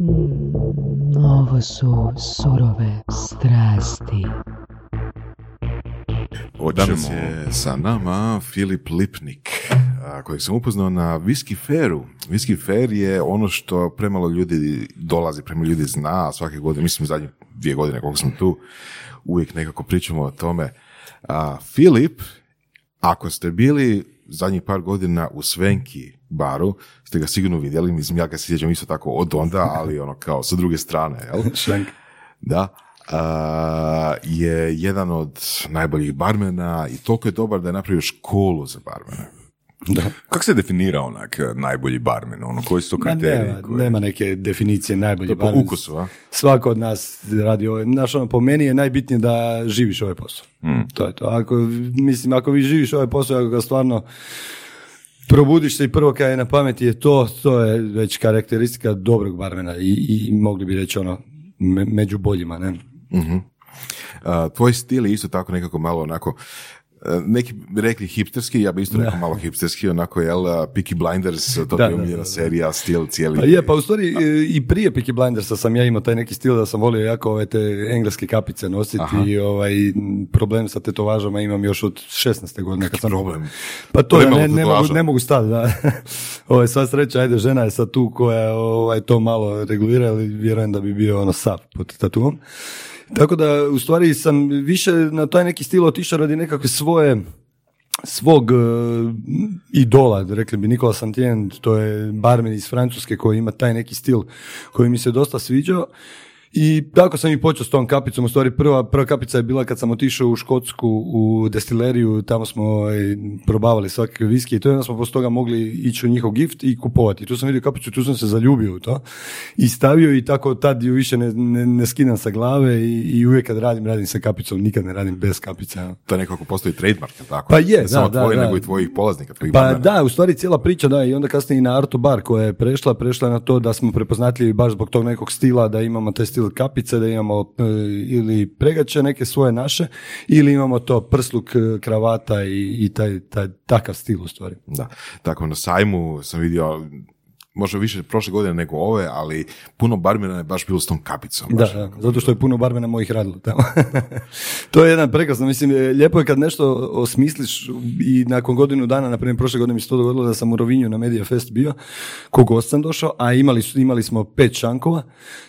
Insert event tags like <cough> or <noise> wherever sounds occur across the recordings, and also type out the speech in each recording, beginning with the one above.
Mm, ovo su surove strasti. Danas je sa nama Filip Lipnik, a, kojeg sam upoznao na Whisky Fairu. Whisky Fair je ono što premalo ljudi dolazi, premalo ljudi zna, svake godine, mislim zadnje dvije godine koliko sam tu, uvijek nekako pričamo o tome. A, Filip, ako ste bili zadnjih par godina u Svenki baru, ste ga sigurno vidjeli, mislim ja ga se sjećam isto tako od onda, ali ono kao sa druge strane, jel? <laughs> Švenk. da, a, je jedan od najboljih barmena i toliko je dobar da je napravio školu za barmene. Da. Kako se definira onak eh, najbolji barmen? Ono, koji su to kriteriji? nema, koje- nema neke definicije najbolje. Po ukusu, a? Svako od nas radi ovo. Znaš, ono, po meni je najbitnije da živiš ovaj posao. Mm. To je to. Ako, mislim, ako vi živiš ovaj posao, ako ga stvarno probudiš se i prvo kad je na pameti je to, to je već karakteristika dobrog barmena i, i mogli bi reći ono, me- među boljima, ne? A, tvoj stil je isto tako nekako malo onako, neki bi rekli hipsterski, ja bi isto rekao malo hipsterski, onako, jel, Peaky Blinders, to <laughs> Da, je omiljena da. serija, stil cijeli. Pa je, pa u stvari e, i prije Peaky Blindersa sam ja imao taj neki stil da sam volio jako ove te engleske kapice nositi i ovaj, problem sa tetovažama imam još od 16. godine. Kad sam, problem? Pa to je ne, ne, mogu, ne mogu stati, da. <laughs> Ovo sva sreća, ajde, žena je sad tu koja ovaj, to malo regulira, ali vjerujem da bi bio ono sav pod tatuom. Tako da, u stvari sam više na taj neki stil otišao radi nekakve svoje svog e, idola, rekli bi Nikola Santien, to je barmen iz Francuske koji ima taj neki stil koji mi se dosta sviđao. I tako sam i počeo s tom kapicom. U stvari prva, prva kapica je bila kad sam otišao u Škotsku u destileriju, tamo smo ovaj, probavali svakakve viske i to i onda smo poslije toga mogli ići u njihov gift i kupovati. Tu sam vidio kapicu, tu sam se zaljubio u to i stavio i tako tad ju više ne, ne, ne skidam sa glave i, i uvijek kad radim, radim sa kapicom, nikad ne radim bez kapice. ono. To je nekako postoji trademark, tako? Pa je, Ne samo da, tvoj, da, nego da. i tvojih polaznika, tvojih Pa da, u stvari cijela priča, da, i onda kasnije i na Arto Bar koja je prešla, prešla je na to da smo prepoznatljivi baš zbog tog nekog stila, da imamo taj stil kapice, da imamo e, ili pregače neke svoje naše, ili imamo to prsluk e, kravata i, i taj, taj, takav stil u stvari. Da, tako na sajmu sam vidio možda više prošle godine nego ove, ali puno barmena je baš bilo s tom kapicom. Da, baš. da, zato što je puno barmena mojih radilo tamo. <laughs> to je jedan prekrasno, mislim, e, lijepo je kad nešto osmisliš i nakon godinu dana, na primjer prošle godine mi se to dogodilo da sam u Rovinju na Media Fest bio, ko gost sam došao, a imali, su, imali smo pet šankova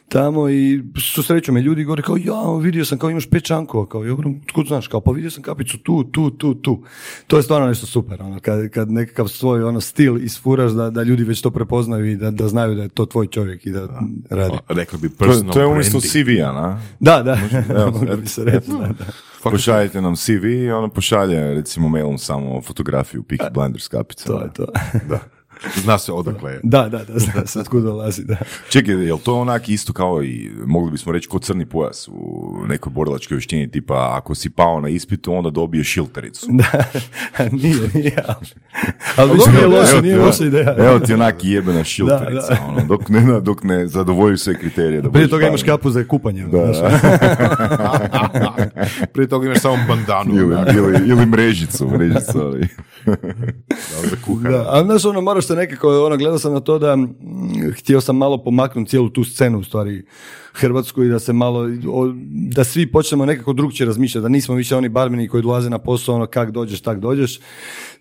tamo i susreću me ljudi govore kao, ja, vidio sam kao imaš pet šankova, kao, ja, tko znaš, kao, pa vidio sam kapicu tu, tu, tu, tu. To je stvarno nešto super, ono, kad, kad nekakav svoj ono, stil isfuraš da, da ljudi već to prepoznaju i da, da znaju da je to tvoj čovjek i da radi. Rekli bi To, je- personal to je umjesto. CV-a, na? Da, da, <laughs> Evo, moglo bi se reći, da, da. Pošaljite nam CV i ono pošalje recimo mailom samo fotografiju Peaky Blinders kapice. To je to. Da. <laughs> Zna se odakle je. Da, da, da, zna se otkud dolazi, da. Čekaj, je li to onak isto kao i, mogli bismo reći, kod crni pojas u nekoj borilačkoj vještini, tipa ako si pao na ispitu, onda dobiješ šiltericu. Da, nije, nije, ali, ali više nije ti, nije loša ideja. Evo ti onak jebena šilterica, Da, ono, dok ne, dok ne zadovoljiš sve kriterije. Da Prije toga imaš kapu za kupanje. Da. <laughs> <laughs> Prije toga imaš samo bandanu. Ili, ili, ili mrežicu, mrežicu, ali... <laughs> Da. Da, ali znaš, ono, moraš se nekako, ono, gledao sam na to da mm, htio sam malo pomaknuti cijelu tu scenu, u stvari, Hrvatsku i da se malo, da svi počnemo nekako drugčije razmišljati, da nismo više oni barmeni koji dolaze na posao, ono, kak dođeš, tak dođeš,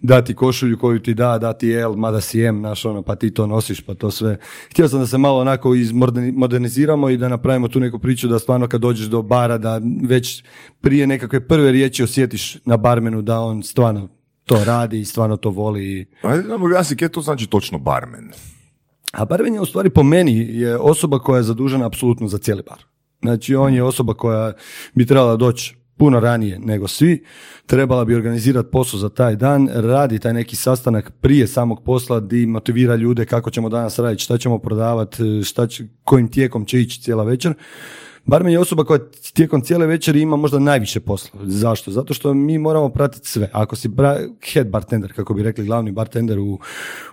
da ti košulju koju ti da, da ti L, mada si M, naš, ono, pa ti to nosiš, pa to sve. Htio sam da se malo onako izmoderni- moderniziramo i da napravimo tu neku priču da stvarno kad dođeš do bara, da već prije nekakve prve riječi osjetiš na barmenu da on stvarno to radi i stvarno to voli Ajde nam objasni, kaj to znači točno barmen? A barmen je u stvari po meni je osoba koja je zadužena apsolutno za cijeli bar. Znači on je osoba koja bi trebala doći puno ranije nego svi, trebala bi organizirati posao za taj dan, radi taj neki sastanak prije samog posla di motivira ljude kako ćemo danas raditi, šta ćemo prodavati, šta će, kojim tijekom će ići cijela večer. Barmen je osoba koja tijekom cijele večeri ima možda najviše posla. Zašto? Zato što mi moramo pratiti sve. Ako si bra- head bartender, kako bi rekli glavni bartender u,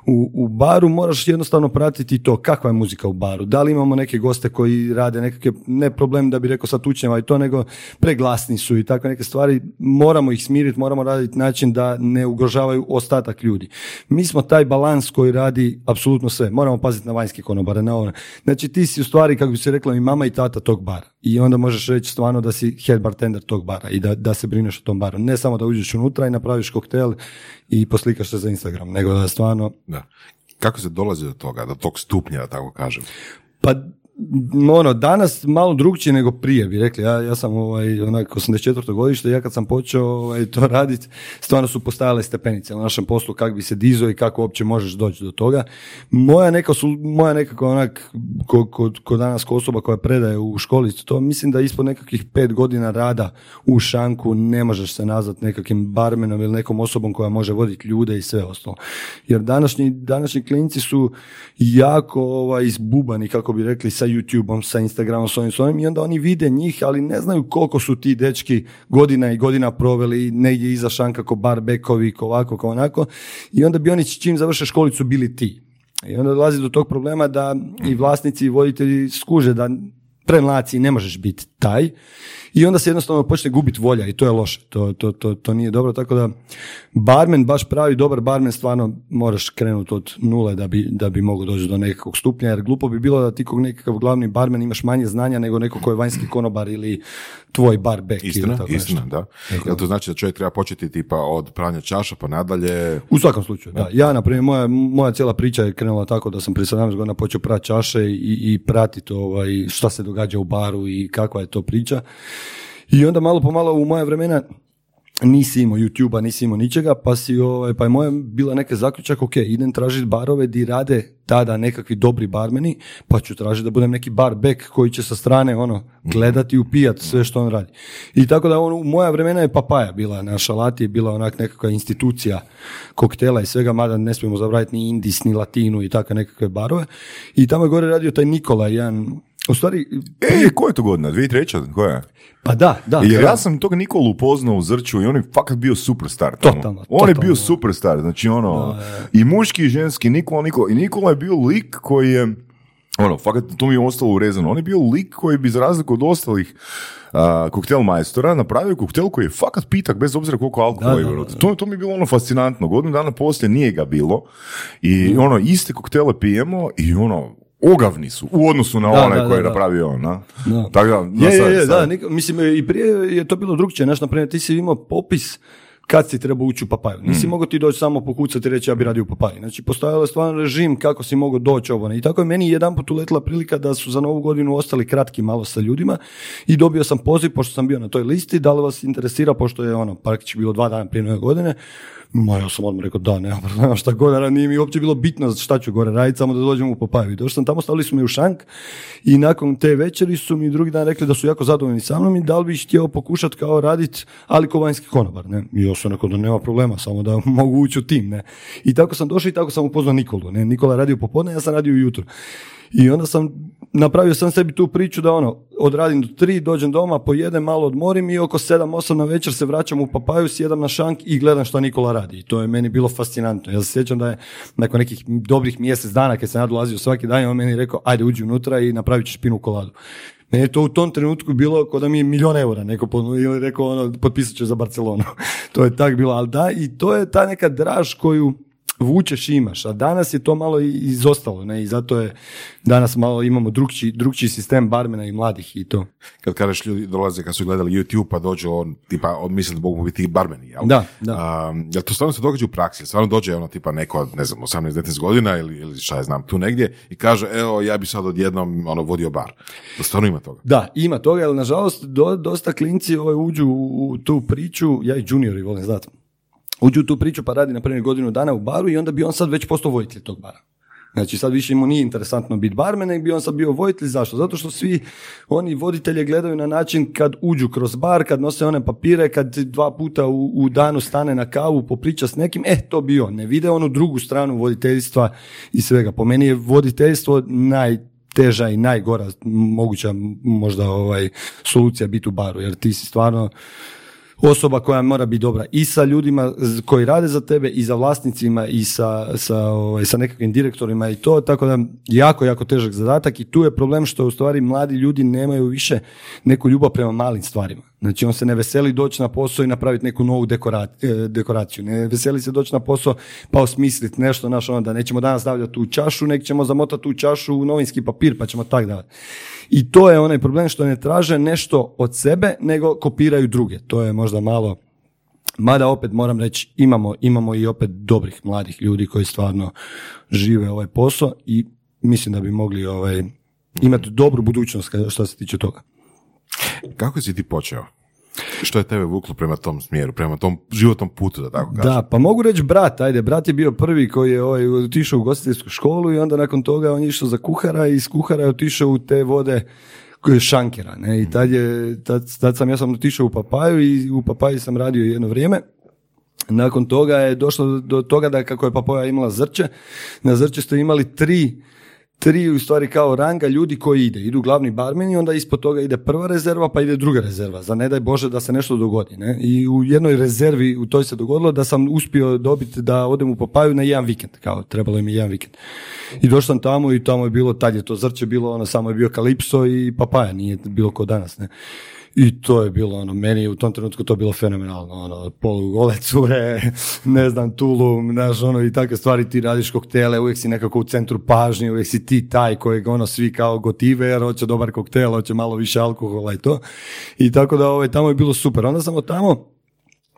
u, u baru, moraš jednostavno pratiti to kakva je muzika u baru. Da li imamo neke goste koji rade nekakve, ne problem da bi rekao sad tučnjava i to, nego preglasni su i takve neke stvari. Moramo ih smiriti, moramo raditi način da ne ugrožavaju ostatak ljudi. Mi smo taj balans koji radi apsolutno sve. Moramo paziti na vanjske konobare, na ono. Znači ti si u stvari, kako bi se rekla, i mama i tata tog bara. I onda možeš reći stvarno da si head bartender tog bara i da, da se brineš o tom baru. Ne samo da uđeš unutra i napraviš koktel i poslikaš se za Instagram, nego da stvarno Da. Kako se dolazi do toga, do tog stupnja, da tako kažem? Pa ono, danas malo drugčije nego prije bi rekli. Ja, ja sam ovaj, onak 84. godište, ja kad sam počeo ovaj, to <laughs> raditi, stvarno su postajale stepenice u našem poslu kako bi se dizo i kako uopće možeš doći do toga. Moja neka su, moja nekako onak, ko, ko, ko danas ko osoba koja predaje u školi, to mislim da ispod nekakvih pet godina rada u šanku ne možeš se nazvati nekakvim barmenom ili nekom osobom koja može voditi ljude i sve ostalo. Jer današnji, današnji klinci su jako ovaj, izbubani, kako bi rekli, sa YouTubeom, sa Instagramom, s ovim, s ovim, i onda oni vide njih, ali ne znaju koliko su ti dečki godina i godina proveli negdje iza šanka ko barbekovi, ko ovako, ko onako, i onda bi oni čim završe školicu bili ti. I onda dolazi do tog problema da i vlasnici i voditelji skuže da premlaci ne možeš biti taj i onda se jednostavno počne gubiti volja i to je loše, to, to, to, to nije dobro, tako da barmen, baš pravi dobar barmen, stvarno moraš krenuti od nule da bi, da bi mogao doći do nekakvog stupnja, jer glupo bi bilo da ti kog nekakav glavni barmen imaš manje znanja nego neko ko je vanjski konobar ili tvoj bar back ili Istina, tako istina, nešto. da. Jel to znači da čovjek treba početi tipa od pranja čaša pa nadalje? U svakom slučaju, da. Ja, na primjer, moja, moja cijela priča je krenula tako da sam prije 17 godina počeo prati čaše i, i pratiti ovaj, šta se događa u baru i kakva je to priča. I onda malo po malo u moja vremena nisi imao YouTube-a, nisi imao ničega, pa, si, ovaj, pa je moja bila neka zaključak, ok, idem tražiti barove di rade tada nekakvi dobri barmeni, pa ću tražiti da budem neki bar back koji će sa strane ono, gledati i upijati sve što on radi. I tako da ono, u moja vremena je papaja bila na šalati, je bila onak nekakva institucija koktela i svega, mada ne smijemo zabraviti ni indis, ni latinu i takve nekakve barove. I tamo je gore radio taj Nikola, jedan u stvari, E, koja je to godina? 2003. Koja je? pa da, da. Jer da. ja sam tog Nikolu upoznao u Zrću i on je fakat bio superstar. tamo. Totalno, On je totalno. bio superstar, znači ono, i muški i ženski, Nikola, Nikola. I Nikola je bio lik koji je, ono, fakat to mi je ostalo urezano. On je bio lik koji bi za razliku od ostalih a, koktel majstora napravio koktel koji je fakat pitak bez obzira koliko alkohola Da, da, unutra. To, to mi je bilo ono fascinantno. Godinu dana poslije nije ga bilo i ono, iste koktele pijemo i ono, ogavni su u odnosu na Da, onaj da, koji je napravio on? Da. Tako da, Je, sad- je, sad- da, nik- mislim, i prije je to bilo drugčije, znaš, na primjer, ti si imao popis kad si trebao ući u papaju. Mm. Nisi mogao ti doći samo pokucati i reći ja bi radio u papaji. Znači, postojao je stvarno režim kako si mogao doći ovo. I tako je meni jedan put uletila prilika da su za novu godinu ostali kratki malo sa ljudima i dobio sam poziv, pošto sam bio na toj listi, da li vas interesira, pošto je ono, praktički bilo dva dana prije nove godine, Ma ja sam odmah rekao da, nema <laughs> problema šta ali nije mi uopće bilo bitno šta ću gore raditi, samo da dođem u Popaju. I došao sam tamo, stavili su me u šank i nakon te večeri su mi drugi dan rekli da su jako zadovoljni sa mnom i da li bi htio pokušati kao raditi, ali ko vanjski konobar. Ne? I ja sam rekao da nema problema, samo da <laughs> mogu ući u tim. Ne? I tako sam došao i tako sam upoznao Nikolu. Ne? Nikola je radio popodne, ja sam radio ujutro. I onda sam napravio sam sebi tu priču da ono, odradim do tri, dođem doma, pojedem, malo odmorim i oko sedam, osam na večer se vraćam u papaju, sjedam na šank i gledam što Nikola radi. I to je meni bilo fascinantno. Ja se sjećam da je nakon nekih dobrih mjesec dana kad sam ja dolazio svaki dan, on meni rekao, ajde uđi unutra i napravit ćeš pinu koladu. Je to u tom trenutku bilo kao da mi je milion eura neko ponudio ili rekao ono, potpisat ću za Barcelonu. <laughs> to je tak bilo, ali da, i to je ta neka draž koju vučeš i imaš, a danas je to malo izostalo, ne, i zato je danas malo imamo drugčiji, drugčiji sistem barmena i mladih i to. Kad kažeš ljudi dolaze kad su gledali YouTube pa dođu on, tipa, on misli da mogu biti barmeni, jel? Da, da. Um, jel to stvarno se događa u praksi? Stvarno dođe ono tipa neko, od, ne znam, 18-19 godina ili, ili šta ja znam, tu negdje i kaže, evo, ja bi sad odjednom ono, vodio bar. Da stvarno ima toga. Da, ima toga, ali nažalost do, dosta klinci ovaj, uđu u, u tu priču, ja i juniori volim znati, uđu u tu priču pa radi na primjer godinu dana u baru i onda bi on sad već postao voditelj tog bara. Znači sad više mu nije interesantno biti barmen, nego bi on sad bio voditelj. Zašto? Zato što svi oni voditelje gledaju na način kad uđu kroz bar, kad nose one papire, kad dva puta u, u danu stane na kavu, popriča s nekim, eh, to bi on. Ne vide onu drugu stranu voditeljstva i svega. Po meni je voditeljstvo najteža i najgora moguća možda ovaj solucija biti u baru, jer ti si stvarno osoba koja mora biti dobra i sa ljudima koji rade za tebe i za vlasnicima i sa, sa, ovaj, sa nekakvim direktorima i to, tako da jako, jako težak zadatak i tu je problem što u stvari mladi ljudi nemaju više neku ljubav prema malim stvarima. Znači on se ne veseli doći na posao i napraviti neku novu e, dekoraciju. Ne veseli se doći na posao pa osmisliti nešto naš onda nećemo danas stavljati tu čašu, nek ćemo zamotati tu čašu u novinski papir pa ćemo tak davati. I to je onaj problem što ne traže nešto od sebe, nego kopiraju druge. To je možda malo Mada opet moram reći, imamo, imamo i opet dobrih mladih ljudi koji stvarno žive ovaj posao i mislim da bi mogli ovaj, imati dobru budućnost što se tiče toga. Kako si ti počeo? Što je tebe vuklo prema tom smjeru, prema tom životnom putu, da tako kažem? Da, pa mogu reći brat, ajde, brat je bio prvi koji je ovaj, otišao u gostiteljsku školu i onda nakon toga on je išao za kuhara i iz kuhara je otišao u te vode šankera, ne, i tad, je, tad, tad sam, ja sam otišao u Papaju i u Papaju sam radio jedno vrijeme, nakon toga je došlo do toga da kako je Papaja imala zrče, na zrče ste imali tri tri u stvari kao ranga ljudi koji ide. Idu glavni barmeni, onda ispod toga ide prva rezerva, pa ide druga rezerva. Za ne daj Bože da se nešto dogodi. Ne? I u jednoj rezervi u toj se dogodilo da sam uspio dobiti da odem u Papaju na jedan vikend. Kao, trebalo mi jedan vikend. I došao sam tamo i tamo je bilo, tad je to zrče bilo, ono samo je bio Kalipso i Papaja, nije bilo ko danas. Ne? I to je bilo, ono, meni u tom trenutku to bilo fenomenalno, ono, polugole cure, <laughs> ne znam, tulum, znaš, ono, i takve stvari, ti radiš koktele, uvijek si nekako u centru pažnje, uvijek si ti taj kojeg, ono, svi kao gotive, jer hoće dobar koktel, hoće malo više alkohola i to. I tako da, ovaj, tamo je bilo super. Onda sam od tamo,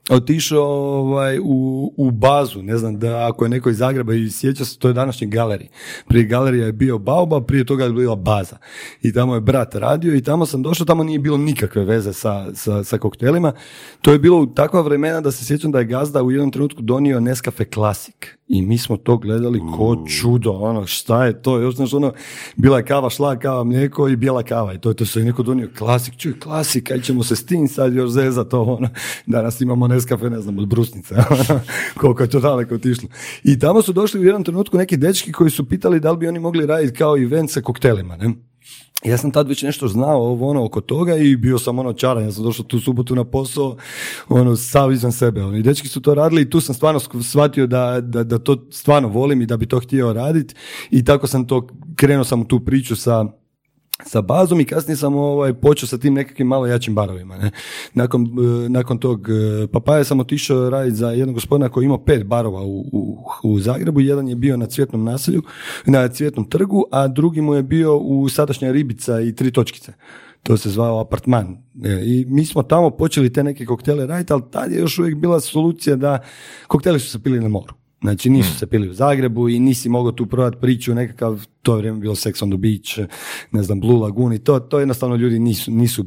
otišao ovaj, u, u bazu, ne znam, da ako je neko iz Zagreba i sjeća se, to je današnji galerij. Prije galerija je bio Baoba, prije toga je bila baza. I tamo je brat radio i tamo sam došao, tamo nije bilo nikakve veze sa, sa, sa koktelima. To je bilo u takva vremena da se sjećam da je gazda u jednom trenutku donio Nescafe Classic. I mi smo to gledali ko čudo, ono, šta je to, još znaš, ono, bila je kava, šla kava, mlijeko i bijela kava i to, to se neko donio klasik, čuj, klasik, kaj ćemo se s tim sad još zeza to, ono, danas imamo Neskafe, ne znam, od brusnice, <laughs> ono, koliko je to daleko otišlo. I tamo su došli u jednom trenutku neki dečki koji su pitali da li bi oni mogli raditi kao event sa koktelima, ne? Ja sam tad već nešto znao ovo ono oko toga i bio sam ono čaran, ja sam došao tu subotu na posao, ono sav izvan sebe. Oni dečki su to radili i tu sam stvarno shvatio da, da, da to stvarno volim i da bi to htio raditi i tako sam to, krenuo sam u tu priču sa sa bazom i kasnije sam ovaj, počeo sa tim nekakvim malo jačim barovima. Ne. Nakon, e, nakon tog e, papaja sam otišao raditi za jednog gospodina koji imao pet barova u, u, u, Zagrebu. Jedan je bio na Cvjetnom naselju, na Cvjetnom trgu, a drugi mu je bio u sadašnja Ribica i tri točkice. To se zvao apartman. E, I mi smo tamo počeli te neke koktele raditi, ali tad je još uvijek bila solucija da kokteli su se pili na moru. Znači nisu hmm. se pili u Zagrebu i nisi mogao tu prodati priču nekakav, to je vrijeme bilo Sex on the Beach, ne znam, Blue Lagoon i to, to jednostavno ljudi nisu, nisu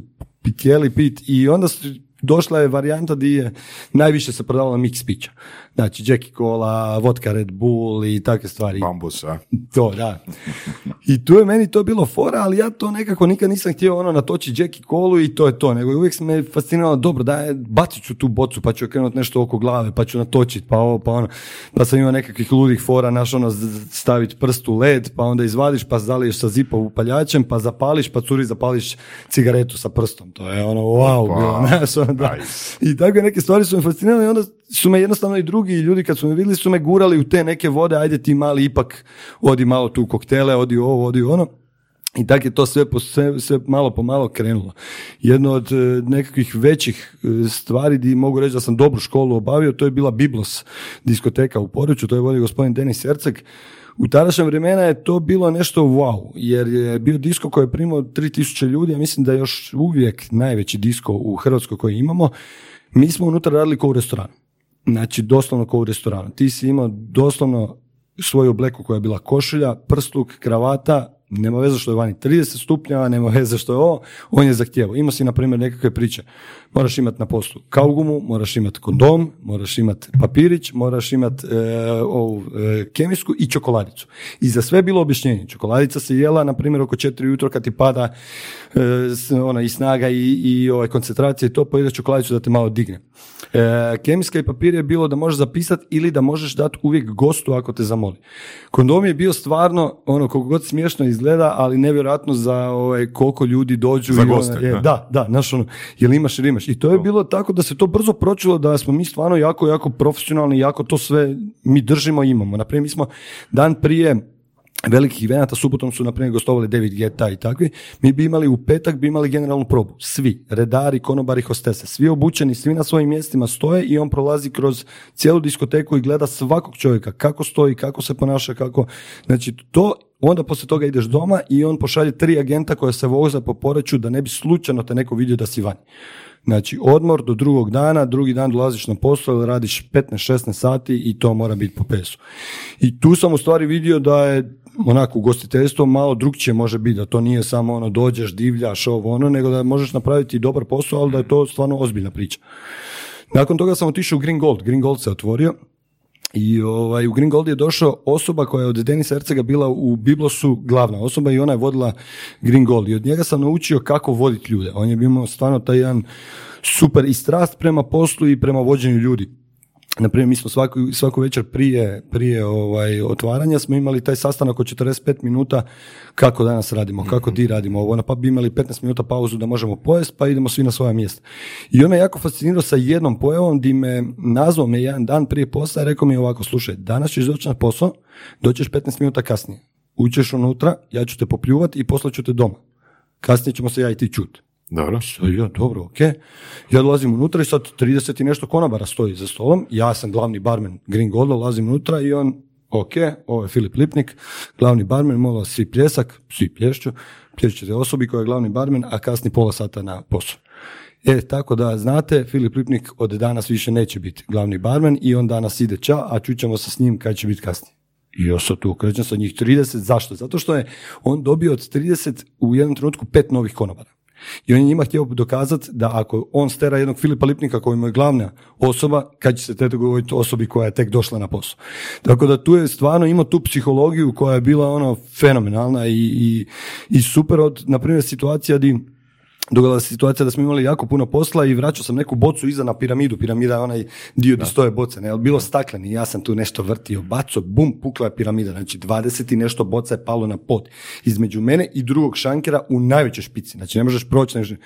htjeli pit i onda su, došla je varijanta di je najviše se prodavala mix pića. Znači, Jackie Cola, vodka Red Bull i takve stvari. Bambus, a? <laughs> To, da. I tu je meni to bilo fora, ali ja to nekako nikad nisam htio ono natočiti Jackie Colu i to je to. Nego uvijek me fasciniralo, dobro, daj, bacit ću tu bocu, pa ću krenuti nešto oko glave, pa ću natočiti, pa ovo, pa ono. Pa sam imao nekakvih ludih fora, naš ono, staviti prst u led, pa onda izvadiš, pa zaliješ sa zipom upaljačem, pa zapališ, pa curi zapališ cigaretu sa prstom. To je ono, wow, bilo, <laughs> znaš, ono, da. I takve neke stvari su me fascinirale i onda su me jednostavno i drugi ljudi kad su me vidjeli su me gurali u te neke vode, ajde ti mali ipak odi malo tu koktele, odi ovo, odi ono. I tako je to sve, po, sve, sve, malo po malo krenulo. Jedno od e, nekakvih većih e, stvari gdje mogu reći da sam dobru školu obavio, to je bila Biblos diskoteka u području, to je vodio gospodin Denis Herceg. U tadašnjem vremena je to bilo nešto wow, jer je bio disko koji je primao 3000 ljudi, ja mislim da je još uvijek najveći disko u Hrvatskoj koji imamo. Mi smo unutra radili kao u restoranu. Znači, doslovno kao u restoranu. Ti si imao doslovno svoju obleku koja je bila košulja, prstuk, kravata, nema veze što je vani 30 stupnjeva, nema veze što je ovo, on je zahtjevao. Imao si, na primjer, nekakve priče. Moraš imati na poslu kaugumu, moraš imati kondom, moraš imati papirić, moraš imati e, ovu e, kemijsku i čokoladicu. I za sve bilo objašnjenje. Čokoladica se jela, na primjer, oko četiri jutro kad ti pada e, ona, i snaga i, i ovaj, koncentracija i to, pojedeš čokoladicu da te malo digne. E, kemijska i papir je bilo da možeš zapisati ili da možeš dati uvijek gostu ako te zamoli. Kondom je bio stvarno, ono, koliko god smiješno izgleda, ali nevjerojatno za ovaj, koliko ljudi dođu. Za i ona- goste, je, da. da, da, znaš ono, jel imaš ili imaš. I to je bilo tako da se to brzo pročilo, da smo mi stvarno jako, jako profesionalni, jako to sve mi držimo i imamo. Naprimjer, mi smo dan prije velikih eventa, subotom su naprimjer gostovali David Guetta i takvi, mi bi imali u petak bi imali generalnu probu. Svi, redari, konobari, hostese, svi obučeni, svi na svojim mjestima stoje i on prolazi kroz cijelu diskoteku i gleda svakog čovjeka, kako stoji, kako se ponaša, kako... Znači, to onda poslije toga ideš doma i on pošalje tri agenta koja se voza po poreću da ne bi slučajno te neko vidio da si vani. Znači, odmor do drugog dana, drugi dan dolaziš na posao, radiš 15-16 sati i to mora biti po pesu. I tu sam u stvari vidio da je onako ugostiteljstvo malo drugčije može biti, da to nije samo ono dođeš, divljaš, ovo ono, nego da možeš napraviti dobar posao, ali da je to stvarno ozbiljna priča. Nakon toga sam otišao u Green Gold. Green Gold se otvorio i ovaj, u Green Gold je došao osoba koja je od Denisa Hercega bila u Biblosu glavna osoba i ona je vodila Green Gold. I od njega sam naučio kako voditi ljude. On je imao stvarno taj jedan super i strast prema poslu i prema vođenju ljudi. Naprimjer, mi smo svaku, svaku večer prije, prije ovaj, otvaranja smo imali taj sastanak od 45 minuta kako danas radimo, kako ti radimo ovo, ono, pa bi imali 15 minuta pauzu da možemo pojest, pa idemo svi na svoja mjesta. I on me jako fascinirao sa jednom pojavom di me nazvao me jedan dan prije posla i rekao mi ovako, slušaj, danas ćeš doći na posao, doćeš 15 minuta kasnije. Uđeš unutra, ja ću te popljuvati i poslat ću te doma. Kasnije ćemo se ja i ti čuti. Dobro. Ja, dobro, ok. Ja dolazim unutra i sad 30 i nešto konobara stoji za stolom. Ja sam glavni barmen Green Golda, ulazim unutra i on, ok, ovo je Filip Lipnik, glavni barmen, molim vas svi pljesak, svi plješću, plješćete osobi koja je glavni barmen, a kasni pola sata na posao. E, tako da znate, Filip Lipnik od danas više neće biti glavni barmen i on danas ide ča, a čućemo se s njim kad će biti kasnije. I ja sad tu krećem sa njih 30. Zašto? Zato što je on dobio od 30 u jednom trenutku pet novih konobara. I on je njima htio dokazati da ako on stera jednog Filipa Lipnika koji mu je glavna osoba, kad će se te govoriti osobi koja je tek došla na posao. Tako da tu je stvarno imao tu psihologiju koja je bila ono fenomenalna i, i, i super od, na primjer, situacija di dogodila se situacija da smo imali jako puno posla i vraćao sam neku bocu iza na piramidu. Piramida je onaj dio gdje stoje boce, ne, ali bilo stakleni. Ja sam tu nešto vrtio, baco, bum, pukla je piramida. Znači 20 i nešto boca je palo na pod. Između mene i drugog šankera u najvećoj špici. Znači ne možeš proći. Ne možeš-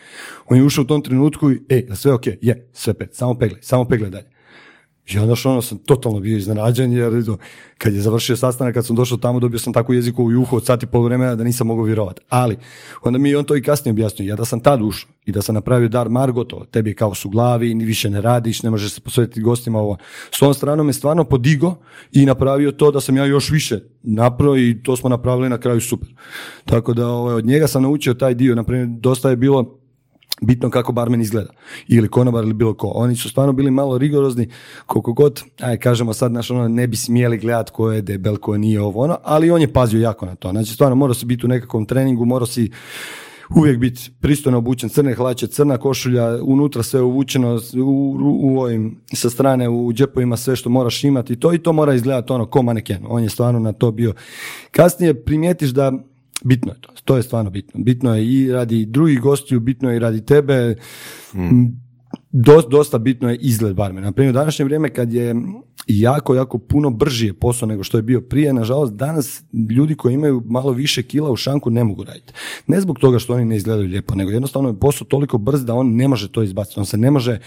On je ušao u tom trenutku i, e, sve ok? Je, sve pet. Samo peglaj, samo peglaj dalje. Onda što ono sam totalno bio iznenađen jer kad je završio sastanak, kad sam došao tamo dobio sam takvu jezikovu juhu od sat i pol vremena da nisam mogao vjerovati. Ali onda mi on to i kasnije objasnio. Ja da sam tad ušao i da sam napravio dar Margoto, tebi kao su glavi, ni više ne radiš, ne možeš se posvetiti gostima ovo. S ovom stranom je stvarno podigo i napravio to da sam ja još više napravio i to smo napravili na kraju super. Tako da ovaj, od njega sam naučio taj dio, naprimjer, dosta je bilo bitno kako barmen izgleda. Ili konobar ili bilo ko. Oni su stvarno bili malo rigorozni, koliko god, aj kažemo sad, naš ono, ne bi smjeli gledati ko je debel, ko nije ovo ono, ali on je pazio jako na to. Znači, stvarno morao si biti u nekakvom treningu, morao si uvijek biti pristojno obučen, crne hlače, crna košulja, unutra sve uvučeno u, u, ovim, sa strane u džepovima sve što moraš imati i to i to mora izgledati ono ko maneken. On je stvarno na to bio. Kasnije primijetiš da bitno je to. To je stvarno bitno. Bitno je i radi drugih gostiju, bitno je i radi tebe. Dosta, dosta bitno je izgled barmena. Na primjer, u današnje vrijeme kad je jako, jako puno brži je posao nego što je bio prije, nažalost, danas ljudi koji imaju malo više kila u šanku ne mogu raditi. Ne zbog toga što oni ne izgledaju lijepo, nego jednostavno je posao toliko brz da on ne može to izbaciti. On se ne može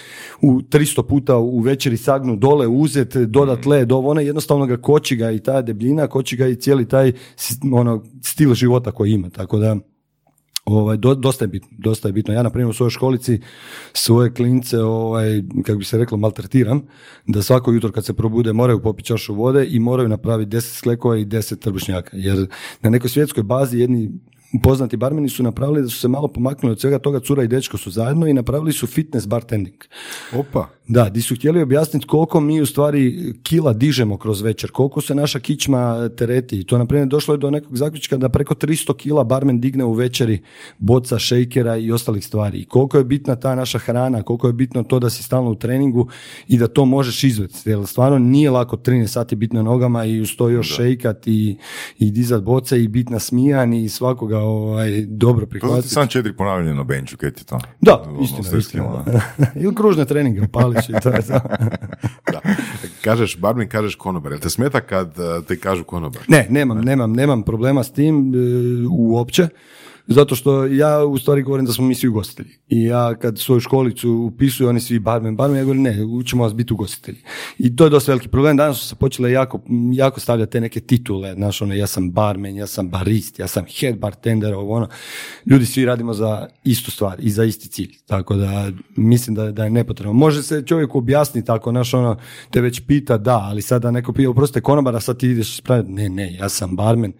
u 300 puta u večeri sagnu dole, uzet, dodat led, ovo, ono, jednostavno ga koči ga i ta debljina, koči ga i cijeli taj ono, stil života koji ima. Tako da, Ovaj, do- dosta, je bitno, dosta je bitno. Ja, na primjer, u svojoj školici svoje klince, ovaj, kako bi se reklo, maltretiram, da svako jutro kad se probude moraju popiti čašu vode i moraju napraviti 10 sklekova i 10 trbušnjaka. Jer na nekoj svjetskoj bazi jedni poznati barmeni su napravili da su se malo pomaknuli od svega toga, cura i dečko su zajedno i napravili su fitness bartending. Opa. Da, di su htjeli objasniti koliko mi u stvari kila dižemo kroz večer, koliko se naša kičma tereti. I to, na primjer, došlo je do nekog zaključka da preko 300 kila barmen digne u večeri boca, šejkera i ostalih stvari. I koliko je bitna ta naša hrana, koliko je bitno to da si stalno u treningu i da to možeš izvesti. Jer stvarno nije lako 13 sati biti na nogama i uz to još šejkat i, i dizat boce i biti nasmijan i svakoga ovaj, dobro prihvatiti. sam četiri ponavljanja na benču, kaj ti to? Da, Ono, istina, istina. da. <laughs> Ili kružne treninge, palić i to je to. <laughs> Da. kažeš barman, kažeš konobar. Jel te smeta kad uh, te kažu konobar? Ne, nemam, nemam, nemam problema s tim e, uopće. Zato što ja u stvari govorim da smo mi svi ugostitelji. I ja kad svoju školicu upisuju, oni svi barmen, barmen, ja govorim ne, učimo vas biti ugostitelji. I to je dosta veliki problem. Danas su se počele jako, jako stavljati te neke titule, znaš, ono, ja sam barmen, ja sam barist, ja sam head bartender, ovo ono. Ljudi svi radimo za istu stvar i za isti cilj. Tako da mislim da, da je nepotrebno. Može se čovjeku objasniti ako, znaš, ono, te već pita da, ali sada neko pije, oprostite konobara, sad ti ideš spraviti, ne, ne, ja sam barmen,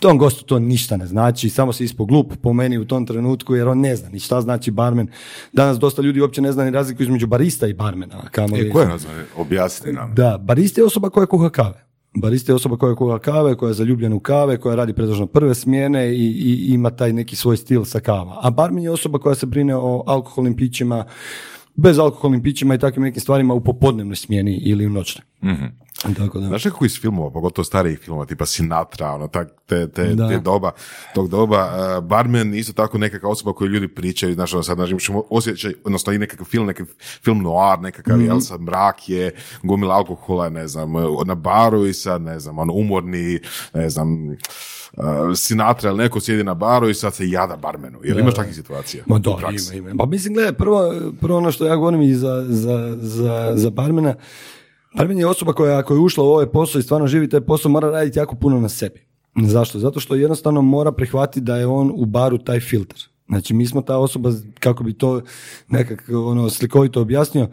tom gostu to ništa ne znači, samo se ispo glup po meni u tom trenutku jer on ne zna ni šta znači barmen. Danas dosta ljudi uopće ne zna ni razliku između barista i barmena. Kamo E, koje razlike? Objasni nam. Da, barista je osoba koja kuha kave. Barista je osoba koja kuha kave, koja je zaljubljena u kave, koja radi pretežno prve smjene i, i ima taj neki svoj stil sa kava. A barmen je osoba koja se brine o alkoholnim pićima, bez alkoholnim pićima i takvim nekim stvarima u popodnevnoj smjeni ili u noćnoj. Tako da. Znaš kako iz filmova, pogotovo starijih filmova, tipa Sinatra, ono, tak, te, te, Da. te doba, tog doba, uh, barmen isto tako nekakva osoba koju ljudi pričaju, znaš, ono, sad, znaš, imaš osjećaj, odnosno i nekakav film, nekakav film noir, nekakav, jel, sad mrak je, gomila alkohola, ne znam, na baru i sad, ne znam, ono, umorni, ne znam, uh, Sinatra ili neko sjedi na baru i sad se jada barmenu. Jel imaš takvih situacija? Ma da, praksi? ima, ima. Pa mislim, gledaj, prvo, prvo ono što ja govorim i za, za, za, za barmena, barmen je osoba koja ako je ušla u ovaj posao i stvarno živi taj posao, mora raditi jako puno na sebi. Zašto? Zato što jednostavno mora prihvatiti da je on u baru taj filter. Znači, mi smo ta osoba, kako bi to nekako ono, slikovito objasnio,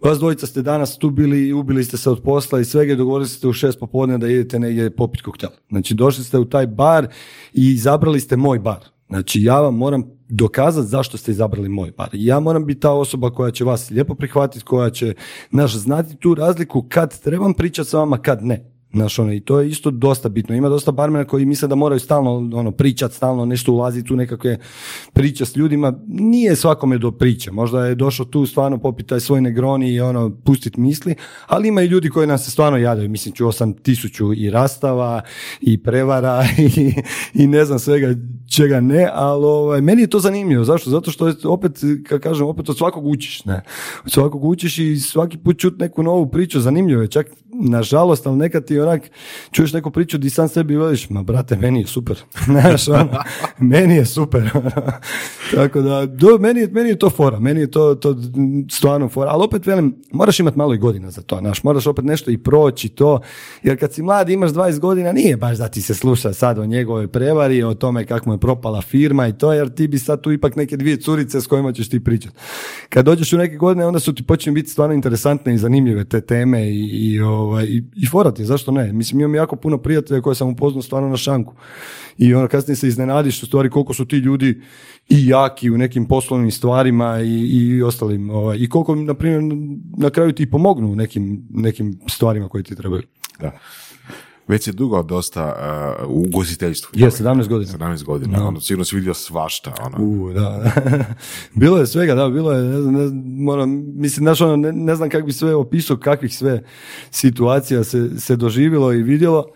Vas dvojica ste danas tu bili i ubili ste se od posla i svega i dogovorili ste u šest popodne da idete negdje popiti koktel. Znači došli ste u taj bar i izabrali ste moj bar. Znači ja vam moram dokazati zašto ste izabrali moj bar. Ja moram biti ta osoba koja će vas lijepo prihvatiti, koja će naš znati tu razliku kad trebam pričati s vama, kad ne. Znaš, ono, i to je isto dosta bitno. Ima dosta barmena koji misle da moraju stalno ono, pričati, stalno nešto ulaziti u nekakve priče s ljudima. Nije svakome do priče. Možda je došao tu stvarno popiti taj svoj negroni i ono, pustiti misli, ali ima i ljudi koji nam se stvarno javljaju. Mislim, čuo sam tisuću i rastava i prevara <laughs> i, i ne znam svega čega ne, ali ovaj, meni je to zanimljivo. Zašto? Zato što opet, kad kažem, opet od svakog učiš. Ne? Od svakog učiš i svaki put čut neku novu priču, zanimljivo je. Čak, nažalost, ali nekad ti onak čuješ neku priču di sam sebi veliš, ma brate, meni je super. <laughs> Znaš, ono, meni je super. <laughs> Tako da, do, meni, meni je to fora, meni je to, to stvarno fora, ali opet velim, moraš imati malo i godina za to, znaš, moraš opet nešto i proći to, jer kad si mlad imaš 20 godina, nije baš da ti se sluša sad o njegovoj prevari, o tome kako mu je propala firma i to, jer ti bi sad tu ipak neke dvije curice s kojima ćeš ti pričati. Kad dođeš u neke godine, onda su ti počinju biti stvarno interesantne i zanimljive te teme i, i, ovaj, i, i fora ti je, zašto ne? Mislim, imam jako puno prijatelja koje sam upoznao stvarno na šanku. I onda kasnije se iznenadiš u stvari koliko su ti ljudi i jaki u nekim poslovnim stvarima i, i ostalim. Ovaj, I koliko, na primjer, na kraju ti pomognu u nekim, nekim stvarima koje ti trebaju. Da. Već je dugo dosta uh, u ugostiteljstvu. Je, 17 godina. 17 godina, ono, sigurno si vidio svašta, ono. U, da. <laughs> bilo je svega, da, bilo je, ne znam, ne moram, mislim, znaš, ono, ne, ne znam kako bi sve opisao, kakvih sve situacija se, se doživjelo i vidjelo,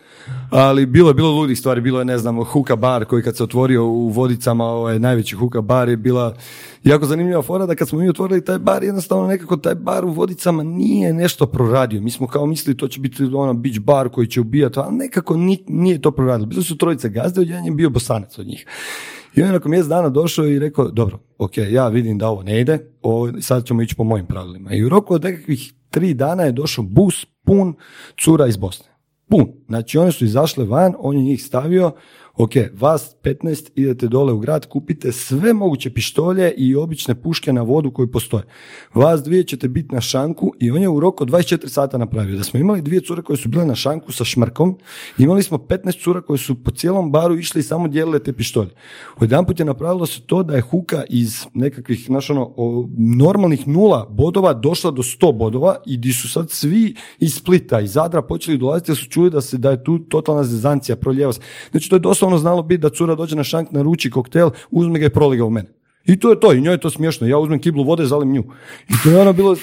ali bilo je bilo ludih stvari, bilo je, ne znam, Huka bar koji kad se otvorio u Vodicama, ovaj najveći Huka bar je bila jako zanimljiva fora da kad smo mi otvorili taj bar, jednostavno nekako taj bar u Vodicama nije nešto proradio. Mi smo kao mislili to će biti ono beach bar koji će ubijati, ali nekako ni- nije to proradilo. Bili su trojice gazde, jedan je bio bosanac od njih. I on je nakon mjesec dana došao i rekao, dobro, ok, ja vidim da ovo ne ide, ovo, sad ćemo ići po mojim pravilima. I u roku od nekakvih tri dana je došao bus pun cura iz Bosne. Pun. Znači one su izašle van, on je njih stavio, ok, vas 15 idete dole u grad, kupite sve moguće pištolje i obične puške na vodu koji postoje. Vas dvije ćete biti na šanku i on je u roku od 24 sata napravio. Da smo imali dvije cure koje su bile na šanku sa šmrkom, imali smo 15 cura koje su po cijelom baru išli i samo dijelile te pištolje. Odjedanput je napravilo se to da je Huka iz nekakvih, znaš ono, normalnih nula bodova došla do 100 bodova i di su sad svi iz Splita, iz Zadra počeli dolaziti jer su čuli da se da je tu totalna zezancija, proljeva se. Znači to je doslovno znalo biti da cura dođe na šank, naruči koktel, uzme ga i proliga u mene. I to je to, i njoj je to smiješno. Ja uzmem kiblu vode, zalim nju. I to je ono bilo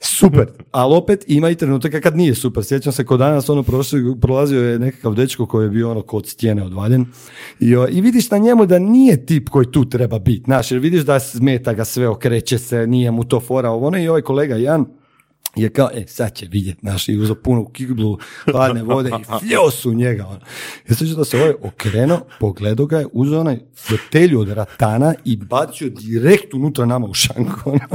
super. Ali opet ima i trenutaka kad nije super. Sjećam se kod danas ono prošli, prolazio je nekakav dečko koji je bio ono kod stijene odvaljen. I, I vidiš na njemu da nije tip koji tu treba biti. Znaš, jer vidiš da smeta ga sve, okreće se, nije mu to fora. Ovo ono i ovaj kolega Jan, je kao, e, sad će vidjeti, znaš, i uzo punu kiblu hladne vode i <laughs> fljosu njega. Ono. I sad da se ovaj okrenuo, pogledao ga je, uzeo onaj fotelju od ratana i bacio direkt unutra nama u šanku. Ono. <laughs>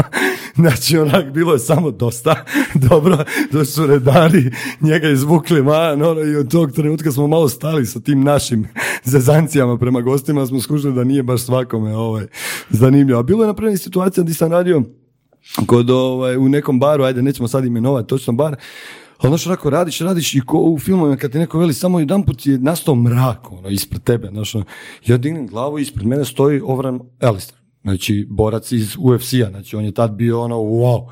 Znači, onak, bilo je samo dosta <laughs> dobro, da su redari njega izvukli van, ono, i od tog trenutka smo malo stali sa tim našim zezancijama prema gostima, smo skušali da nije baš svakome ovaj, zanimljivo. A bilo je napravljena situacija gdje sam radio kod ovaj, u nekom baru, ajde nećemo sad imenovati točno bar, ali znaš onako radiš, radiš i ko u filmovima kad ti neko veli samo jedan put je nastao mrak ono, ispred tebe, znaš, ono, ja dignem glavu i ispred mene stoji Ovran Elister, znači borac iz UFC-a, znači on je tad bio ono wow,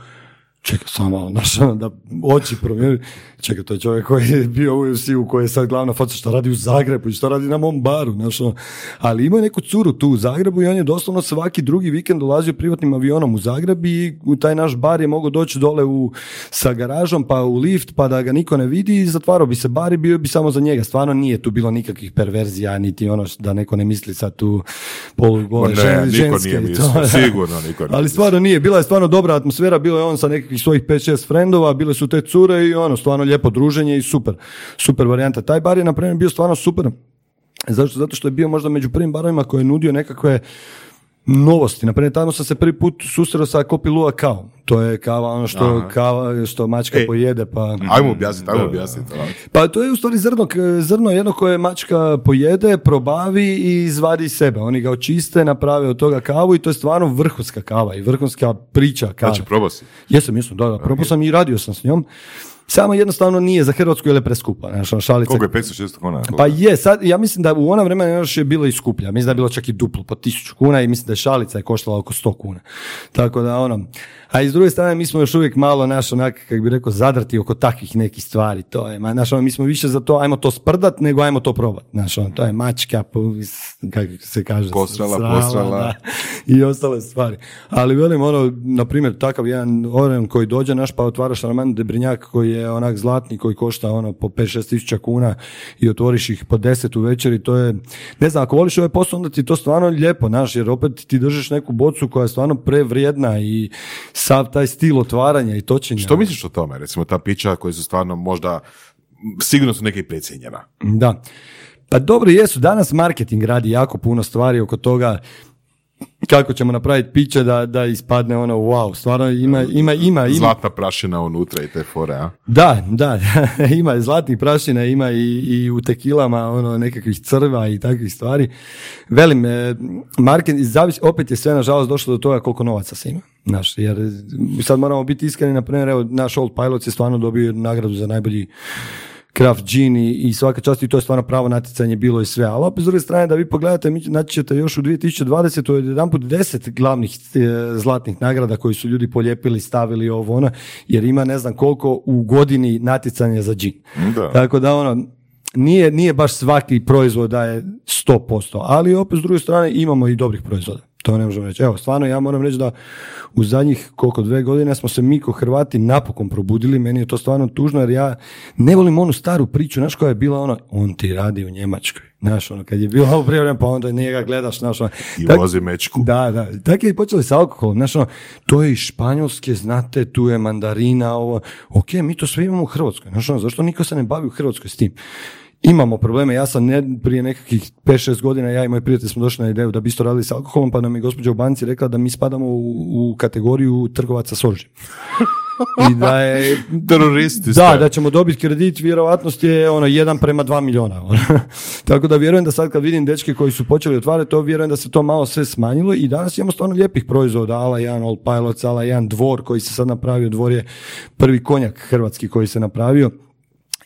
čekaj samo malo, znaš, ono, da oči promijeni. Čekaj, to je čovjek koji je bio u UFC-u, koji je sad glavna faca, što radi u Zagrebu i što radi na mom baru, znaš, ono. ali ima neku curu tu u Zagrebu i on je doslovno svaki drugi vikend dolazio privatnim avionom u Zagreb i u taj naš bar je mogao doći dole u, sa garažom, pa u lift, pa da ga niko ne vidi i zatvarao bi se bar i bio bi samo za njega. Stvarno nije tu bilo nikakvih perverzija, niti ono da neko ne misli sad tu polugole Ma ne, žen, niko ženske. nije mislio, sigurno niko <laughs> nije Ali stvarno nije, bila je stvarno dobra atmosfera, bilo je on sa nekakvih svojih 5-6 frendova, bile su te cure i ono, stvarno lijepo druženje i super, super varijanta. Taj bar je na primjer bio stvarno super, zašto? Zato što je bio možda među prvim barovima koji je nudio nekakve novosti. Naprimjer, tamo sam se prvi put susreo sa kopilua kao. To je kava, ono što, Aha. kava, što mačka E. pojede, pa... Ajmo objasniti, ajmo objasniti. Pa to je u stvari zrno, zrno jedno koje mačka pojede, probavi i izvadi iz sebe. Oni ga očiste, naprave od toga kavu i to je stvarno vrhunska kava i vrhunska priča kave. Znači, probao si. Jesam, jesam, da, da, probao sam i radio sam s njom. Samo jednostavno nije za Hrvatsku je preskupa. Znaš, ono, šalica Koliko je 500-600 kuna? pa je, sad, ja mislim da u ono vremena još je bilo i skuplja. Mislim da je bilo čak i duplo po tisuću kuna i mislim da je šalica je koštala oko 100 kuna. Tako da ono, a i s druge strane mi smo još uvijek malo naš onak, kako bi rekao, zadrti oko takvih nekih stvari. To je, ma, znaš, ono, mi smo više za to, ajmo to sprdat, nego ajmo to probat. Znaš, ono, to je mačka, kako se kaže, Posrala, srala, posrala. da, i ostale stvari. Ali velim, ono, na primjer, takav jedan oren koji dođe naš, pa otvara šarman debrinjak koji je onak zlatni, koji košta ono po 5-6 tisuća kuna i otvoriš ih po 10 u večeri, to je, ne znam, ako voliš ovaj posao, onda ti to stvarno lijepo, znaš, jer opet ti držiš neku bocu koja je stvarno prevrijedna i sav taj stil otvaranja i točenja. Što misliš o tome? Recimo, ta pića koja su stvarno možda, sigurno su neke precijenjena. Da. Pa dobro jesu, danas marketing radi jako puno stvari oko toga kako ćemo napraviti piće da, da ispadne ono wow, stvarno ima, ima, ima, ima, Zlatna prašina unutra i te fore, a? Da, da, <laughs> ima i zlatnih prašina, ima i, i u tekilama ono nekakvih crva i takvih stvari. Velim, e, marketing, zavisi, opet je sve nažalost došlo do toga koliko novaca se ima. Znaš, jer sad moramo biti iskreni, na primjer, evo, naš Old Pilot je stvarno dobio nagradu za najbolji craft gin i, i svaka čast i to je stvarno pravo natjecanje bilo i sve. Ali opet s druge strane da vi pogledate, mi naći ćete još u 2020. od jedan put deset glavnih e, zlatnih nagrada koji su ljudi polijepili, stavili ovo ono, jer ima ne znam koliko u godini natjecanja za gin. Da. Tako da ono, nije, nije baš svaki proizvod da je 100%, ali opet s druge strane imamo i dobrih proizvoda. To ne možemo reći. Evo, stvarno ja moram reći da u zadnjih koliko dve godine smo se mi ko Hrvati napokon probudili, meni je to stvarno tužno jer ja ne volim onu staru priču, znaš koja je bila ona, on ti radi u Njemačkoj. Znaš, ono, kad je bilo <laughs> ovo privremeno, pa onda njega gledaš, znaš, ono, I tak- vozi mečku. da, da. Tako je počeli sa alkoholom. Znaš, ono, to je iz Španjolske, znate, tu je mandarina, ovo. Ok, mi to sve imamo u Hrvatskoj. Znaš, ono, zašto niko se ne bavi u Hrvatskoj s tim? Imamo probleme, ja sam ne, prije nekakvih 5-6 godina, ja i moj prijatelj smo došli na ideju da bi isto radili s alkoholom, pa nam je gospođa u banci rekla da mi spadamo u, u kategoriju trgovaca s oružjem. <laughs> I da je Teroristi da, ste. da ćemo dobiti kredit, vjerovatnost je ono jedan prema dva milijuna. ono. <laughs> Tako da vjerujem da sad kad vidim dečke koji su počeli otvarati to, vjerujem da se to malo sve smanjilo i danas imamo stvarno lijepih proizvoda, ala jedan Old Pilots, ala jedan dvor koji se sad napravio, dvor je prvi konjak hrvatski koji se napravio.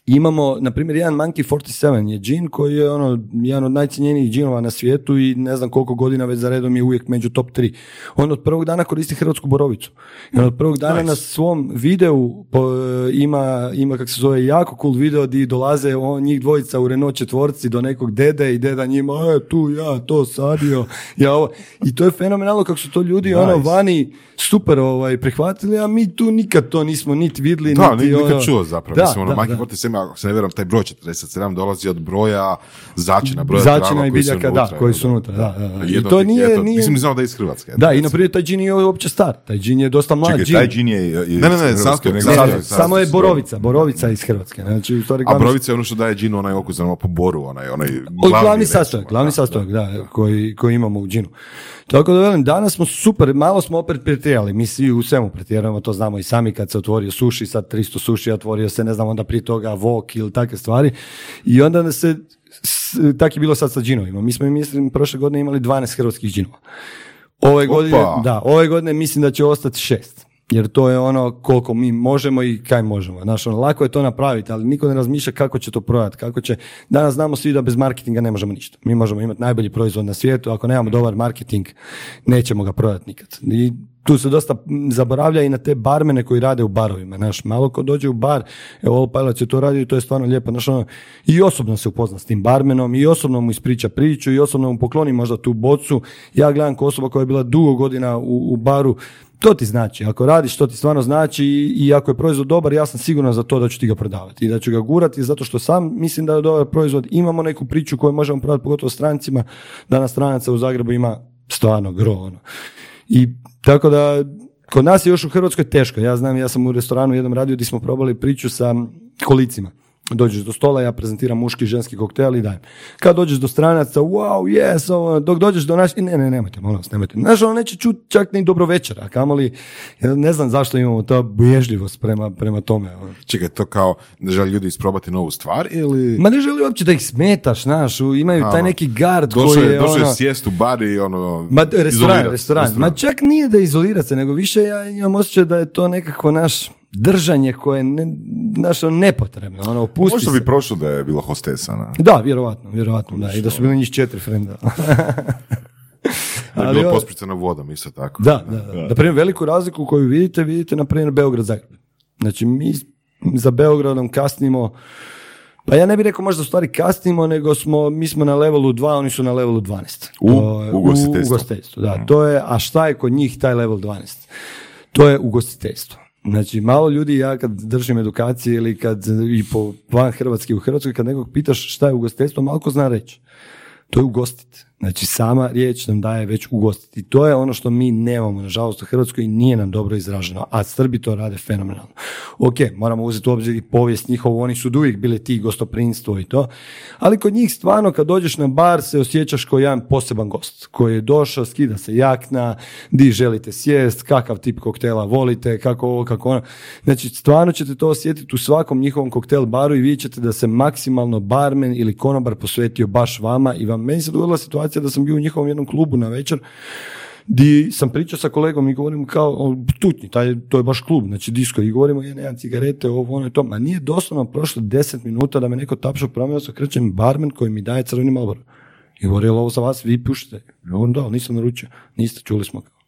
Imamo, na primjer, jedan Monkey 47 je džin koji je ono, jedan od najcijenjenijih džinova na svijetu i ne znam koliko godina već za redom je uvijek među top 3. On od prvog dana koristi hrvatsku borovicu. I on od prvog dana na svom videu po, ima, ima kak se zove, jako cool video di dolaze on, njih dvojica u Renault četvorci do nekog dede i deda njima, e, tu ja to sadio, ja ovo. I to je fenomenalno kako su to ljudi ono Nice. vani super ovaj, prihvatili, a mi tu nikad to nismo niti vidli, Da, niti ni- nikad ono- čuo zapravo. Da, Mislim, ono, da, Maki da. 47, ako se ne vjerujem, taj broj 47 dolazi od broja začina, broja Začina trava i koji su biljaka, unutra, da, koji su unutra, da, da, da. I Jedno to tih- nije- eto, nije- Mislim, znao da je iz Hrvatske. Da, i recimo. na primjer taj džin nije uopće star, taj džin je dosta mlad Čekaj, džin. taj džin je... je Ne, ne, ne, iz nego- Ne, ne, sastojak, samo je borovica, borovica iz Hrvatske. Znači, u stvari A glavni, brovica je ono što daje džinu onaj okus, ono po boru, onaj, onaj glavni, glavni sastojak, glavni sastojak, da, koji, koji imamo u džinu. Tako da velim, danas smo super, malo smo opet pretjerali, mi svi u svemu pretjerujemo, to znamo i sami kad se otvorio suši, sad 300 suši, otvorio se, ne znam, onda prije toga vok ili takve stvari. I onda se, s, tak je bilo sad sa džinovima. Mi smo, mislim, prošle godine imali 12 hrvatskih džinova. Ove godine, da, ove godine mislim da će ostati šest. Jer to je ono koliko mi možemo i kaj možemo. Znaš, ono, lako je to napraviti, ali niko ne razmišlja kako će to prodati, kako će... Danas znamo svi da bez marketinga ne možemo ništa. Mi možemo imati najbolji proizvod na svijetu, ako nemamo dobar marketing, nećemo ga prodati nikad. I tu se dosta zaboravlja i na te barmene koji rade u barovima. Znaš, malo ko dođe u bar, evo All Pilots je to radio i to je stvarno lijepo. Znaš, ono, I osobno se upozna s tim barmenom i osobno mu ispriča priču i osobno mu pokloni možda tu bocu. Ja gledam kao osoba koja je bila dugo godina u, u baru, to ti znači. Ako radiš, to ti stvarno znači i, i ako je proizvod dobar, ja sam siguran za to da ću ti ga prodavati i da ću ga gurati zato što sam mislim da je dobar proizvod. Imamo neku priču koju možemo prodati pogotovo strancima. Danas stranaca u Zagrebu ima stvarno gro. Ono. I tako da kod nas je još u Hrvatskoj teško. Ja znam, ja sam u restoranu jednom radio gdje smo probali priču sa kolicima. Dođeš do stola, ja prezentiram muški i ženski koktel i dajem. Kad dođeš do stranaca, wow, yes, ovo, dok dođeš do naš... Ne, ne, nemojte, molim vas, nemojte. Znaš, on neće čuti čak ni dobro večer, a kamoli, ja ne znam zašto imamo ta boježljivost prema, prema tome. ono. Čekaj, to kao ne žele ljudi isprobati novu stvar ili... Ma ne želi uopće da ih smetaš, znaš, imaju taj neki gard koji je, došao je ono... sjest u bar i ono... Ma restoran, izolirat. restoran. Ma čak nije da izolira se, nego više ja imam osjećaj da je to nekako naš držanje koje ne, naš ono, nepotrebno. Ono, opusti Možda se. bi prošlo da je bila hostesa. Na. Da, vjerojatno, vjerojatno, da. I da su bili njih četiri frenda. <laughs> Da je ovo- pospricano vodom, isto tako. Da, da, da. Na primjer, veliku razliku koju vidite, vidite na primjer Beograd Zagreb. Znači, mi za Beogradom kasnimo, pa ja ne bih rekao možda u stvari kasnimo, nego smo, mi smo na levelu 2, oni su na levelu 12. U je- ugostiteljstvu. U ugostiteljstvu, da. To je, a šta je kod njih taj level 12? To je ugostiteljstvo. Znači, malo ljudi, ja kad držim edukacije ili kad i po van Hrvatske u Hrvatskoj, kad nekog pitaš šta je ugostiteljstvo, malo ko zna reći. To je ugostit. Znači, sama riječ nam daje već ugostiti. To je ono što mi nemamo, nažalost, u Hrvatskoj nije nam dobro izraženo. A Srbi to rade fenomenalno. Ok, moramo uzeti u obzir i povijest njihovu, oni su uvijek bili ti gostoprinstvo i to. Ali kod njih stvarno, kad dođeš na bar, se osjećaš kao jedan poseban gost koji je došao, skida se jakna, di želite sjest, kakav tip koktela volite, kako ovo, kako ono. Znači, stvarno ćete to osjetiti u svakom njihovom koktel baru i vidjet ćete da se maksimalno barmen ili konobar posvetio baš vama i vam. Meni se dogodila situacija da sam bio u njihovom jednom klubu na večer di sam pričao sa kolegom i govorim kao, tutnji, taj, to je baš klub, znači disko, i govorimo, je, nemam cigarete, ovo, ono i to, ma nije doslovno prošlo 10 minuta da me neko tapša promio, se krećem barmen koji mi daje crveni malbor. I govori, jel ovo za vas, vi pušite? I govorim, da, nisam naručio, niste, čuli smo kao.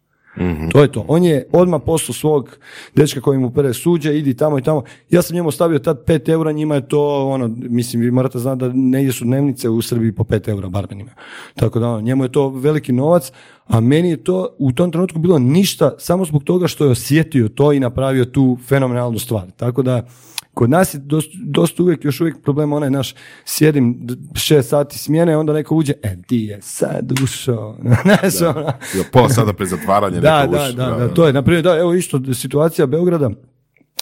To je to. On je odmah poslao svog dečka koji mu pere suđe, idi tamo i tamo. Ja sam njemu stavio tad 5 eura, njima je to, ono, mislim, vi morate znati da negdje su dnevnice u Srbiji po 5 eura barmenima. Tako da, ono, njemu je to veliki novac, a meni je to u tom trenutku bilo ništa, samo zbog toga što je osjetio to i napravio tu fenomenalnu stvar. Tako da, kod nas je dosta, dosta uvijek, još uvijek problem onaj naš, sjedim šest sati smjene, onda neko uđe, e, di je sad ušao. <laughs> Znaš, ono, Jo, Pola sada pred zatvaranje <laughs> da, neko da, uš- da, da, to je, na primjer, da, evo isto situacija Beograda,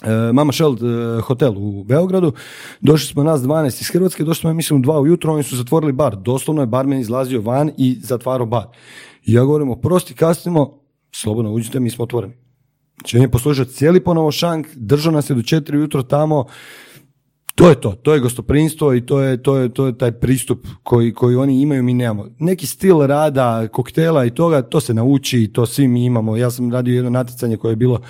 e, Mama Shell e, hotel u Beogradu, došli smo nas 12 iz Hrvatske, došli smo, ja mislim, u dva ujutro, oni su zatvorili bar, doslovno je barmen izlazio van i zatvarao bar. I ja govorim, oprosti, kasnimo, slobodno uđite, mi smo otvoreni. Znači, on je poslužio cijeli ponovo šank, držao nas je do četiri ujutro tamo, to je to, to je gostoprinstvo i to je, to je, to je taj pristup koji, koji oni imaju, mi nemamo. Neki stil rada, koktela i toga, to se nauči i to svi mi imamo. Ja sam radio jedno natjecanje koje je bilo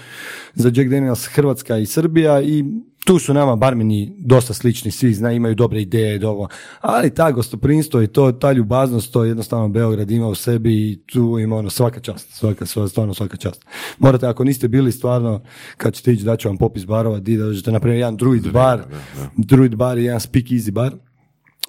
za Jack Daniels Hrvatska i Srbija i tu su nama barmeni dosta slični, svi zna, imaju dobre ideje, dobro. ali ta gostoprinstvo i to, ta ljubaznost, to jednostavno Beograd ima u sebi i tu ima ono svaka čast, svaka, sva- stvarno svaka čast. Morate, ako niste bili stvarno, kad ćete ići, daću vam popis barova, di da dođete, na primjer, jedan druid bar, druid bar i jedan speak easy bar.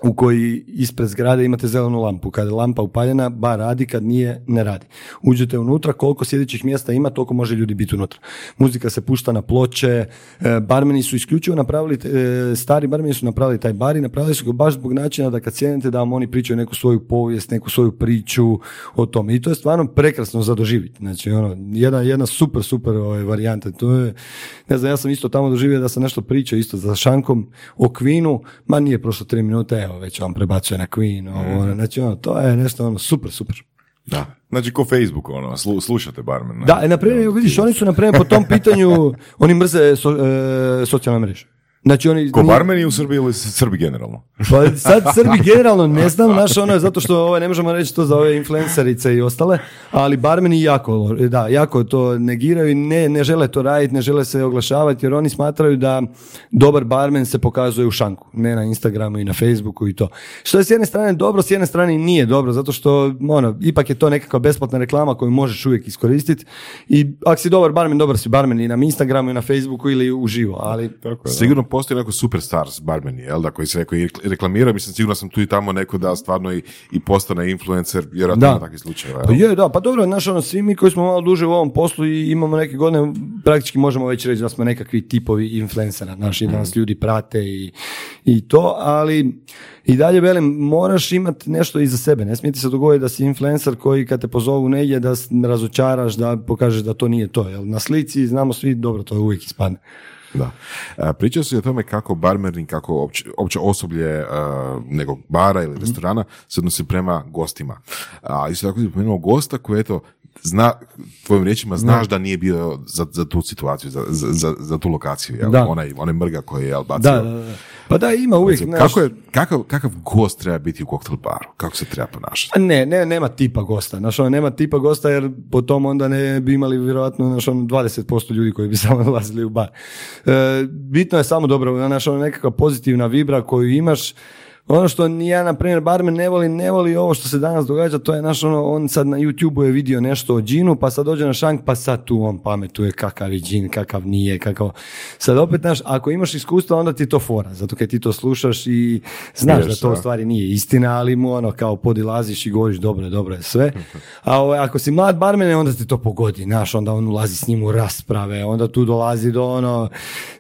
U koji ispred zgrade imate zelenu lampu. Kad je lampa upaljena, bar radi, kad nije, ne radi. Uđete unutra, koliko sjedećih mjesta ima, toliko može ljudi biti unutra. Muzika se pušta na ploče, e, barmeni su isključivo napravili, e, stari barmeni su napravili taj bar i napravili su ga baš zbog načina da kad sjednete da vam oni pričaju neku svoju povijest, neku svoju priču o tome. I to je stvarno prekrasno za doživjeti. Znači, ono, jedna, jedna super, super ovaj, varijanta. To je, ne znam, ja sam isto tamo doživio da sam nešto pričao isto za šankom o Queenu, ma nije prošlo tri minute, evo, već vam prebacuje na Queen, ovo, ono, znači, ono, to je nešto, ono, super, super. Da. Znači ko Facebook, ono, slu, slušate barmen. Da, na primjer, vidiš, oni su na primjer po tom pitanju, oni mrze so, e, socijalne mreže. Znači oni... Ko barmeni u Srbiji ili Srbi generalno? <laughs> Pa sad Srbi <laughs> generalno ne znam, naš ono je zato što ovaj, ne možemo reći to za ove influencerice i ostale, ali barmeni jako, da, jako to negiraju i ne, ne žele to raditi, ne žele se oglašavati jer oni smatraju da dobar barmen se pokazuje u šanku, ne na Instagramu i na Facebooku i to. Što je s jedne strane dobro, s jedne strane nije dobro, zato što ono, ipak je to nekakva besplatna reklama koju možeš uvijek iskoristiti i ako si dobar barmen, dobar si barmen i na Instagramu i na Facebooku ili uživo, ali Tako je, da. Sigurno postoji neko superstars barmeni, jel da, koji se neko i reklamira, mislim, sigurno sam tu i tamo neko da stvarno i, i postane influencer, vjerojatno Da. takvih slučajeva. Pa je, da, pa dobro, znaš, ono, svi mi koji smo malo duže u ovom poslu i imamo neke godine, praktički možemo već reći da smo nekakvi tipovi influencera, naši, da nas ljudi prate i, i to, ali i dalje velim, moraš imati nešto iza sebe, ne smije ti se dogoditi da si influencer koji kad te pozovu negdje da razočaraš, da pokažeš da to nije to, jel na slici znamo svi, dobro, to uvijek ispadne. Da. A, pričao si o tome kako barmeri, kako opće, opće osoblje nekog bara ili restorana se odnosi prema gostima. A isto tako si pomenuo gosta koji eto, zna, tvojim riječima znaš da nije bio za, za tu situaciju, za, za, za, tu lokaciju, jel? Da. Onaj, onaj mrga koji je jel, bacio. Da, da, da. Pa da, ima uvijek, znaš, Kako je, kakav, kakav gost treba biti u koktel baru? Kako se treba ponašati? A Ne, ne, nema tipa gosta. Znaš, ono, nema tipa gosta jer po tom onda ne bi imali vjerojatno znaš, ono, 20% ljudi koji bi <laughs> samo dolazili u bar. E, bitno je samo dobro, znaš, ono, nekakva pozitivna vibra koju imaš. Ono što ni ja, na primjer, barmen ne voli, ne voli ovo što se danas događa, to je naš ono, on sad na YouTube je vidio nešto o džinu, pa sad dođe na šank, pa sad tu on pametuje kakav je džin, kakav nije, kakav... Sad opet, znaš, ako imaš iskustva, onda ti to fora, zato kad ti to slušaš i znaš da Smiješ to u stvari nije istina, ali mu ono kao podilaziš i govoriš dobro je, dobro je sve. A ovaj, ako si mlad barmene, onda ti to pogodi, znaš, onda on ulazi s njim u rasprave, onda tu dolazi do ono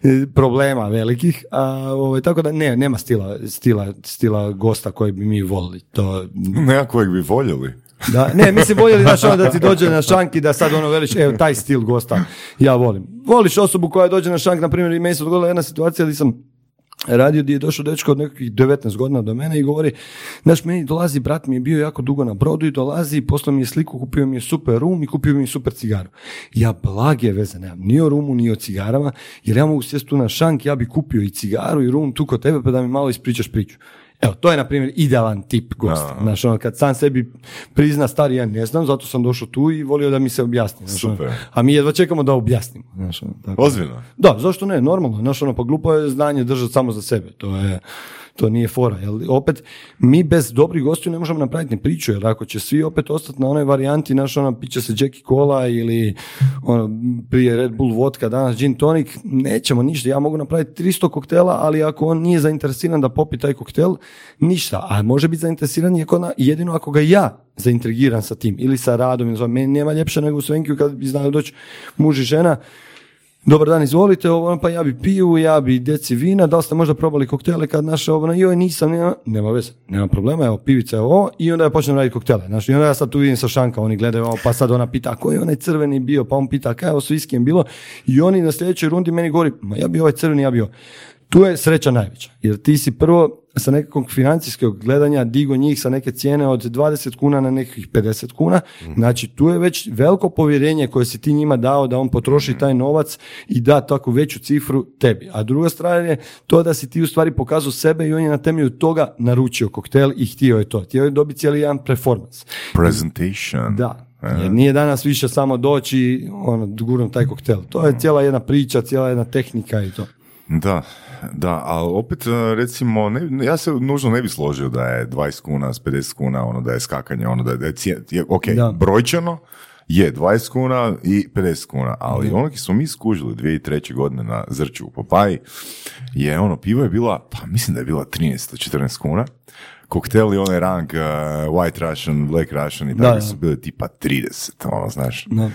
e, problema velikih, a ovaj, tako da ne, nema stila, stila, stila gosta koji bi mi volili. To, <laughs> Nekakvog bi voljeli. da, ne, mislim voljeli znaš ono da ti <laughs> dođe na šank i da sad ono veliš, evo taj stil gosta ja volim. Voliš osobu koja dođe na šank, na primjer i meni se dogodila jedna situacija gdje sam radio gdje je došao dečko od nekakvih 19 godina do mene i govori, znaš, meni dolazi, brat mi je bio jako dugo na brodu i dolazi, poslao mi je sliku, kupio mi je super rum i kupio mi je super cigaru. Ja blage veze nemam, ni o rumu, ni o cigarama, jer ja mogu sjesti tu na šank, ja bi kupio i cigaru i rum tu kod tebe pa da mi malo ispričaš priču. Evo, to je, na primjer, idealan tip gosta. Znaš, ono, kad sam sebi prizna, stari, ja ne znam, zato sam došao tu i volio da mi se objasni. Znaš, ono, Super. a mi jedva čekamo da objasnimo. Znaš, ono, tako. Ozbiljno. Da, zašto ne, normalno. Znaš, ono, pa glupo je znanje držati samo za sebe. To je, to nije fora. Jel, opet, mi bez dobrih gostiju ne možemo napraviti ni priču, jer ako će svi opet ostati na onoj varijanti, znaš, ono, piće se Jackie Cola ili ono, prije Red Bull vodka, danas gin tonic, nećemo ništa. Ja mogu napraviti 300 koktela, ali ako on nije zainteresiran da popi taj koktel, ništa. A može biti zainteresiran jedino ako ga ja zaintrigiran sa tim ili sa radom. Meni nema ljepše nego u Svenkiju kad bi znali doći muž i žena Dobar dan, izvolite, ovo, ono, pa ja bi piju, ja bi deci vina, da li ste možda probali koktele kad naše ovo, ono, joj nisam, nema, nema veze, nema problema, evo pivica je ovo i onda ja počnem raditi koktele, znaš, i onda ja sad tu vidim sa šanka, oni gledaju ovo, pa sad ona pita, a koji je onaj crveni bio, pa on pita, kaj je ovo s viskijem bilo i oni na sljedećoj rundi meni govori, ma ja bi ovaj crveni, ja bi ovaj. Tu je sreća najveća, jer ti si prvo sa nekakvog financijskog gledanja digo njih sa neke cijene od 20 kuna na nekih 50 kuna, znači tu je već veliko povjerenje koje si ti njima dao da on potroši taj novac i da takvu veću cifru tebi. A druga strana je to da si ti u stvari pokazao sebe i on je na temelju toga naručio koktel i htio je to. Htio je dobiti cijeli jedan performance. Presentation. Da, jer nije danas više samo doći ono, gurnom taj koktel. To je cijela jedna priča, cijela jedna tehnika i to. Da, da, ali opet e, recimo, ne, ja se nužno ne bi složio da je 20 kuna s 50 kuna, ono da je skakanje, ono da je, da je je- ok, Da. brojčano, je 20 kuna i 50 kuna, ali ono ki smo mi skužili 2003. godine na Zrću u Papaji, je ono, pivo je bila, pa mislim da je bila 13-14 kuna, kokteli onaj rang uh, White Russian, Black Russian i tako su bili tipa 30, ono, znaš. Da.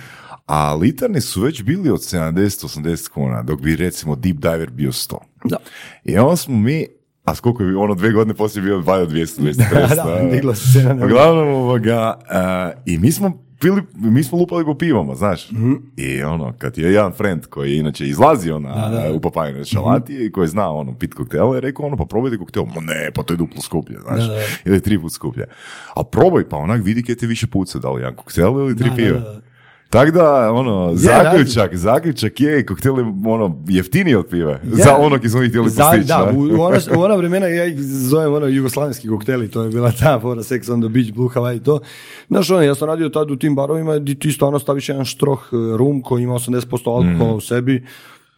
A litarni su već bili od 70-80 kuna, dok bi recimo Deep Diver bio 100. Da. I onda smo mi, a koliko je ono dve godine poslije bio 2 do 200, 250. <laughs> Da, digla se na- Uglavnom, ovoga, a, i mi smo pili, mi smo lupali po pivama, znaš. I ono, kad je jedan friend koji je inače izlazio na. Da, da. u papajnoj šalati i koji zna ono, pit koktele, je rekao ono, pa probajte koktel. Ma ne, pa to je duplo skuplje, znaš. Da, da. Ili tri put skuplje. A probaj, pa onak vidi kaj ti više puca, da li jedan koktel ili tri Da, piva. da, da. Tako da, ono, zaključak, zaključak je, koktel ono, jeftiniji od pive. Za ono ki smo mi htjeli postići. Da, u, u, ona, u ona vremena ja ih zovem ono jugoslavenski kokteli, to je bila ta fora Sex on the Beach, Blue Hawaii i to. Znaš, ono, ja sam radio tad u tim barovima gdje ti stvarno staviš jedan štroh e, rum koji ima 80% alkohola u sebi,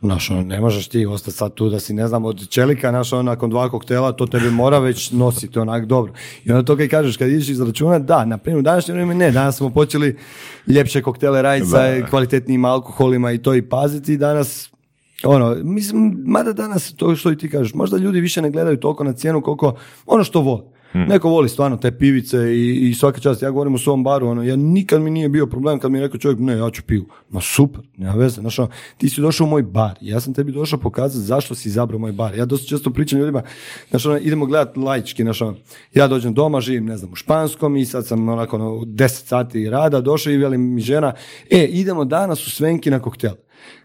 Znaš, ono, ne možeš ti ostati sad tu da si, ne znam, od čelika, znaš, ono, nakon dva koktela, to tebi mora već nositi onak dobro. I onda to kaj kažeš, kad ideš izračunat, da, na primjer, u današnje vrijeme ne, danas smo počeli ljepše koktele raditi sa kvalitetnijim alkoholima i to i paziti, danas ono, mislim, mada danas to što i ti kažeš, možda ljudi više ne gledaju toliko na cijenu koliko ono što vole. Neko voli stvarno te pivice i, i svaka čast, ja govorim u svom baru, ono, ja nikad mi nije bio problem kad mi je rekao čovjek, ne, ja ću pivu. Ma super, nema veze, znaš, ono, ti si došao u moj bar, ja sam tebi došao pokazati zašto si izabrao moj bar. Ja dosta često pričam ljudima, znaš, ono, idemo gledati laički, znaš, ono, ja dođem doma, živim, ne znam, u Španskom i sad sam onako, ono, 10 sati rada, došao i veli mi žena, e, idemo danas u Svenki na koktel.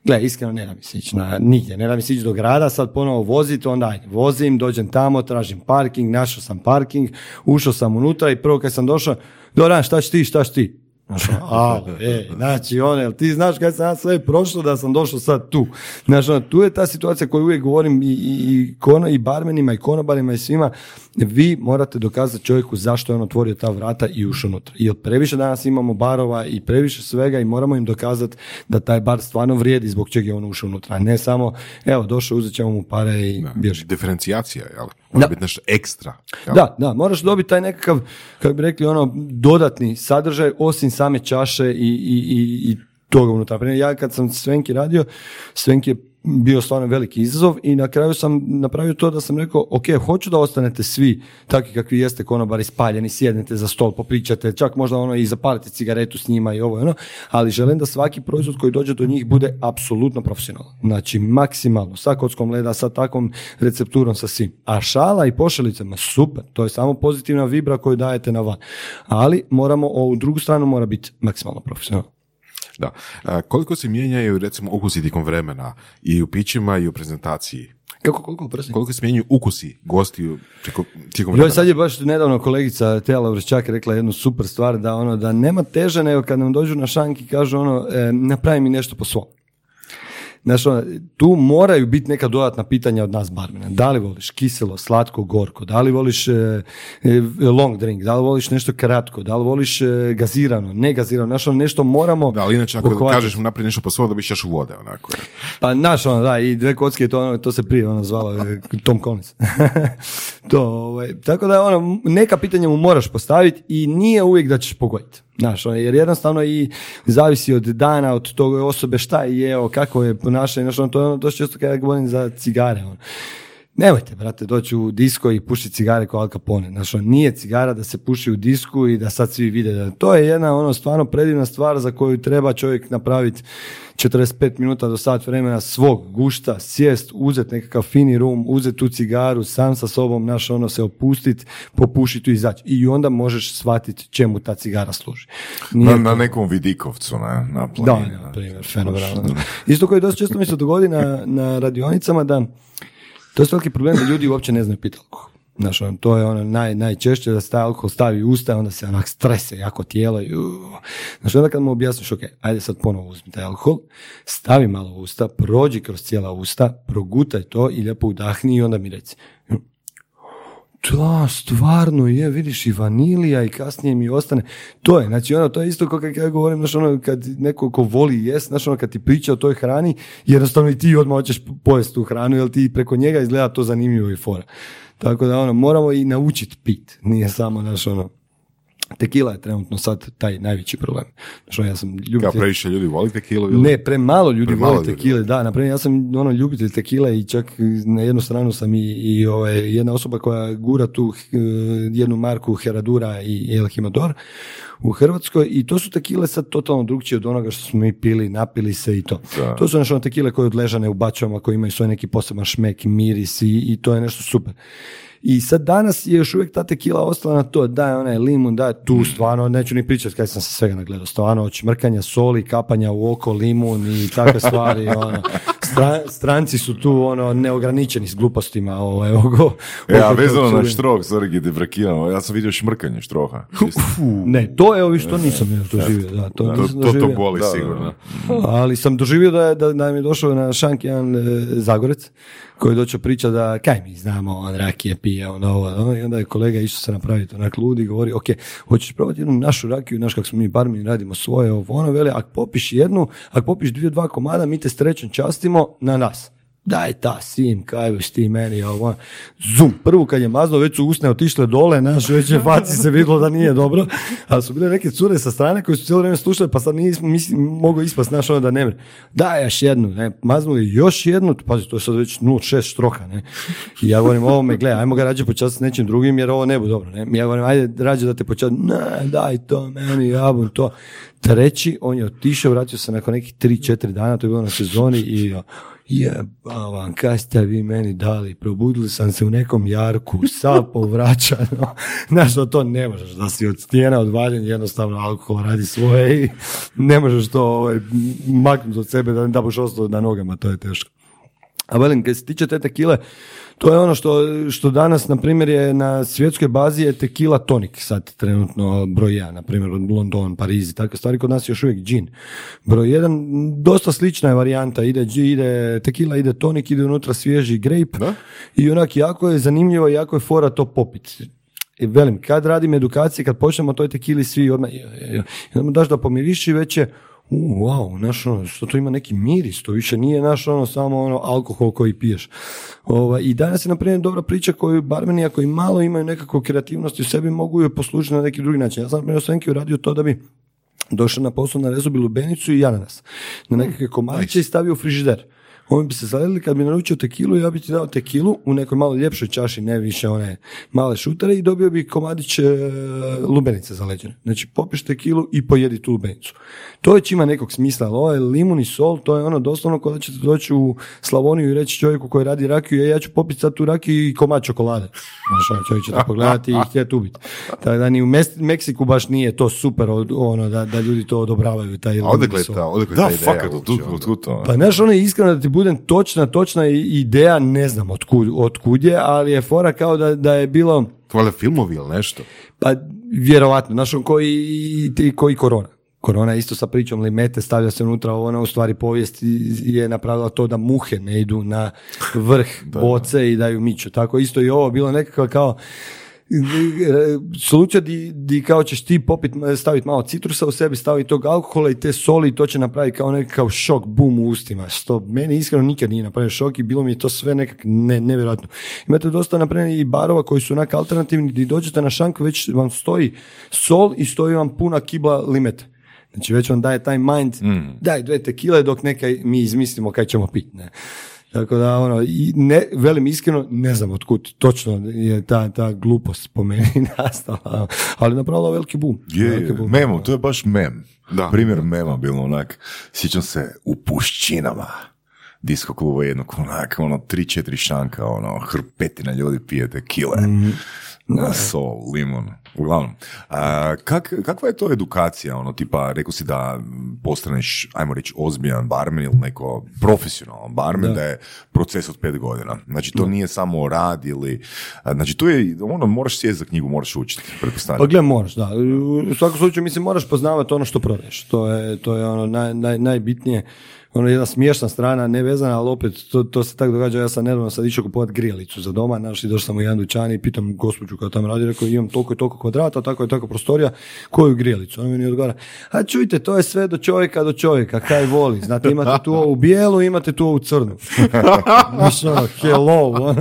Gle, iskreno ne da mi se ići na nigdje, ne da mi se ići do grada, sad ponovo voziti, onda ajde, vozim, dođem tamo, tražim parking, našao sam parking, ušao sam unutra i prvo kad sam došao, Doran, šta ćeš ti, šta ćeš ti? Znaš, ono, <laughs> e, znači, ono, jel ti znaš kad sam ja sve prošlo da sam došao sad tu. Ono, tu je ta situacija koju uvijek govorim i, i, i, kono, i barmenima i konobarima i svima, vi morate dokazati čovjeku zašto je on otvorio ta vrata i ušao unutra. Jer previše danas imamo barova i previše svega i moramo im dokazati da taj bar stvarno vrijedi zbog čega je on ušao unutra. a Ne samo, evo, došao, uzet ćemo mu pare i bježi. Diferencijacija, jel? Mora Da. biti nešto ekstra. jel? Da, da, moraš dobiti taj nekakav, kako bi rekli, ono, dodatni sadržaj osim same čaše i, i, i, i toga unutra. Ja kad sam Svenki radio, Svenki je bio stvarno veliki izazov i na kraju sam napravio to da sam rekao, ok, hoću da ostanete svi takvi kakvi jeste konobari spaljeni, sjednete za stol, popričate, čak možda ono i zapalite cigaretu s njima i ovo ono, ali želim da svaki proizvod koji dođe do njih bude apsolutno profesionalan. Znači, maksimalno, sa kockom leda, sa takvom recepturom, sa svim. A šala i pošalicama, super, to je samo pozitivna vibra koju dajete na van. Ali moramo, ovu drugu stranu mora biti maksimalno profesionalno. Da. A, koliko se mijenjaju, recimo, ukusi tijekom vremena i u pićima i u prezentaciji? Kako, koliko, prosim? Koliko se mijenjaju ukusi gostiju tijekom, vremena? sad je baš nedavno kolegica Teja Lavrščak rekla jednu super stvar da ono da nema teže nego kad nam dođu na šank i kažu ono e, napravi mi nešto po svom. Znaš, ono, tu moraju biti neka dodatna pitanja od nas barmena. Da li voliš kiselo, slatko, gorko? Da li voliš e, e, long drink? Da li voliš nešto kratko? Da li voliš e, gazirano, ne gazirano? Znaš, ono, nešto moramo Da, ali inače ako pohvatati. kažeš mu napravi nešto po svom, dobiš čašu vode, onako. Pa naš ono, da, i dve kocke, to, ono, to se prije ono zvalo Tom Collins. <laughs> to, ovaj, tako da ono, neka pitanja mu moraš postaviti i nije uvijek da ćeš pogoditi. Znaš, ono, jer jednostavno i zavisi od dana, od toga osobe šta je jeo, kako je ponašanje, znaš, ono, to je ono, dosta često kada govorim za cigare, ono. Nemojte, brate, doći u disko i pušiti cigare kao Al Capone. Ono, nije cigara da se puši u disku i da sad svi vide. Da, to je jedna ono stvarno predivna stvar za koju treba čovjek napraviti 45 minuta do sat vremena svog gušta, sjest, uzeti nekakav fini rum, uzeti tu cigaru, sam sa sobom, naš ono se opustiti, popušiti i izaći. I onda možeš shvatiti čemu ta cigara služi. Nije Na, na nekom vidikovcu, ne, na da, planini. na primjer, fenomenalno. Isto koji dosta često mi se dogodi na, na radionicama da to je veliki problem da ljudi uopće ne znaju piti alkohol. Znaš, ono, to je ono naj, najčešće da se taj alkohol stavi u usta, onda se onak strese jako tijelo i. Znaš, onda kad mu objasniš, ok, ajde sad ponovo uzmi taj alkohol, stavi malo u usta, prođi kroz cijela usta, progutaj to i lijepo udahni i onda mi reci, da, stvarno je, vidiš i vanilija i kasnije mi ostane. To je, znači ono, to je isto kao kad ja govorim, znaš ono, kad neko ko voli jest, znaš ono, kad ti priča o toj hrani, jednostavno i ti odmah hoćeš pojesti tu hranu, jer ti preko njega izgleda to zanimljivo i fora. Tako da ono, moramo i naučiti pit, nije samo, znaš ono, Tekila je trenutno sad taj najveći problem. Što ja sam Kao ljubitelj... previše ljudi voli tekilu ili? Ne, premalo ljudi Premalo voli tekile, da, naprimjer ja sam ono ljubitelj tekile i čak na jednu stranu sam i, i ovaj, jedna osoba koja gura tu eh, jednu marku Heradura i El Himador u Hrvatskoj i to su tekile sad totalno drugčije od onoga što smo mi pili, napili se i to. To su nešto tekile koje odležane u bačama, koje imaju svoj neki poseban šmek, miris i, i to je nešto super. I sad danas je još uvijek ta tekila ostala na to, daj onaj limun, daj tu stvarno, neću ni pričati kad sam se svega nagledao, stvarno od čmrkanja soli, kapanja u oko, limun i takve stvari, <laughs> ono. Stra- stranci su tu ono neograničeni s glupostima ovaj, <laughs> oko, E, a vezano na štrok, sorry, gdje te prekidam, ja sam vidio šmrkanje štroha. Ne, to je ovi što nisam još doživio, da, to, To, to, to boli Da, da, sigurno. Ali sam doživio da, je- da, da mi je došao na šank jedan e, Zagorec koji je došao priča da kaj mi znamo, on rakije pije, on ovo, ono, i onda je kolega išao se napraviti onak ludi i govori, ok, hoćeš probati jednu našu rakiju, znaš kako smo mi barmeni radimo svoje, ovo, ono, vele, ako popiš jednu, ako popiš dvije, dva komada, mi te srećom častimo në nas. Daj ta sim, kaj biš ti meni, ovo, zum, prvu kad je mazno, već su usne otišle dole, naš, već je faci se vidjelo da nije dobro, ali su bile neke cure sa strane koje su cijelo vrijeme slušale, pa sad nismo, mogu ispast, znaš, ono da ne mre. Daj još jednu, ne, maznuli još jednu, pazi, to je sad već 0,6 štroka, ne. I ja govorim, ovo me gleda, ajmo ga rađe s nečim drugim, jer ovo ne bu dobro, ne. Ja govorim, ajde, rađe da te počasti, ne, daj to meni, jabun to. Treći, on je otišao, vratio se nakon nekih 3-4 dana, to je bilo na sezoni i jeba vam, kaj ste vi meni dali, probudili sam se u nekom jarku, sad <laughs> povraćano, <laughs> znaš da to ne možeš, da si od stijena odvaljen, jednostavno alkohol radi svoje i ne možeš to ovaj, maknuti od sebe da, da boš ostao na nogama, to je teško. A velim, kad se tiče te tekile, to je ono što, što danas, na primjer, je na svjetskoj bazi je tekila tonik, sad trenutno broj 1, na primjer, od London, Pariz i takve stvari, kod nas je još uvijek gin. Broj 1, dosta slična je varijanta, ide, ide tekila, ide tonik, ide unutra svježi grape i onak jako je zanimljivo, i jako je fora to popit. I velim, kad radim edukacije, kad počnemo toj tekili svi odmah, daš da pomiriši već je, u, wow, znaš, ono, što to ima neki miris, to više nije naš ono, samo ono, alkohol koji piješ. Ovaj, I danas je, na primjer, dobra priča koju barmeni, ako i malo imaju nekakvu kreativnost u sebi, mogu ju poslužiti na neki drugi način. Ja sam, na primjer, u Svenki uradio to da bi došao na posao na rezubi lubenicu i ananas. Na nekakve komadiće i stavio u frižider. Oni bi se zaledili kad bi naručio tekilu, ja bi ti dao tekilu u nekoj malo ljepšoj čaši, ne više one male šutere i dobio bi komadić e, lubenice zaleđene. Znači popiš tekilu i pojedi tu lubenicu. To već ima nekog smisla, ali ovaj limun i sol, to je ono doslovno kada ćete doći u Slavoniju i reći čovjeku koji radi rakiju, "E, ja ću popiti sad tu rakiju i komad čokolade. Znaš, ono, čovjek će te pogledati i htjeti ubiti. Tako da ni u Mes- Meksiku baš nije to super ono, da, da ljudi to odobravaju. Taj odakle ta, odakle je Da, ta ideja fakat, tud to. Pa znaš, ono je iskreno da ti budem točna, točna ideja, ne znam otkud, otkud je, ali je fora kao da, da je bilo, Valjda filmovi ili nešto? pa vjerovatno, znaš, on koji, i- koji korona. Korona je isto sa pričom limete, stavlja se unutra, ona u stvari povijest je napravila to da muhe ne idu na vrh <laughs> boce i da ju miču. Tako isto i ovo bilo nekako kao slučaj di, di kao ćeš ti popit, staviti malo citrusa u sebi, staviti tog alkohola i te soli i to će napraviti kao nekakav šok, bum u ustima. Što meni iskreno nikad nije napravio šok i bilo mi je to sve nekak ne, nevjerojatno. Imate dosta napravljeni i barova koji su onak alternativni gdje dođete na šank već vam stoji sol i stoji vam puna kibla limete. Znači već vam daje taj mind, daj dve tekile dok neka mi izmislimo kaj ćemo piti. Ne. Tako da, ono, i ne, velim iskreno, ne znam otkud točno je ta, ta glupost po meni <laughs> nastala, ali napravila veliki boom. Je, veliki boom. memo, to je baš mem. Da. Primjer mema bilo onak, sjećam se u pušćinama disko kluba jednog onak, ono, tri, četiri šanka, ono, hrpetina ljudi pijete kile. Na sol, limon, uglavnom. A, kak, kakva je to edukacija, ono, tipa, rekao si da postaneš, ajmo reći, ozbiljan barmen ili neko profesionalan barmen, da. je proces od pet godina. Znači, to nije samo rad ili, a, znači, to je, ono, moraš sjesti za knjigu, moraš učiti, Pa pretpostavljam. gle, moraš, da. U svakom slučaju, mislim, moraš poznavati ono što prodaješ. To je, to je ono naj, naj, najbitnije. Ono jedna smiješna strana, nevezana, ali opet to, to se tako događa. Ja sam nedavno sad išao kupovati grijalicu za doma, znaš, i došao sam u jedan dućan i pitam gospođu kao tamo radi, rekao imam toliko i toliko kvadrata, tako i tako prostorija, koju grijelicu? On mi odgovara, a čujte, to je sve do čovjeka do čovjeka, kaj voli, znate, imate tu ovu bijelu, imate tu ovu crnu. <laughs> Mislim, ono, hello, ono,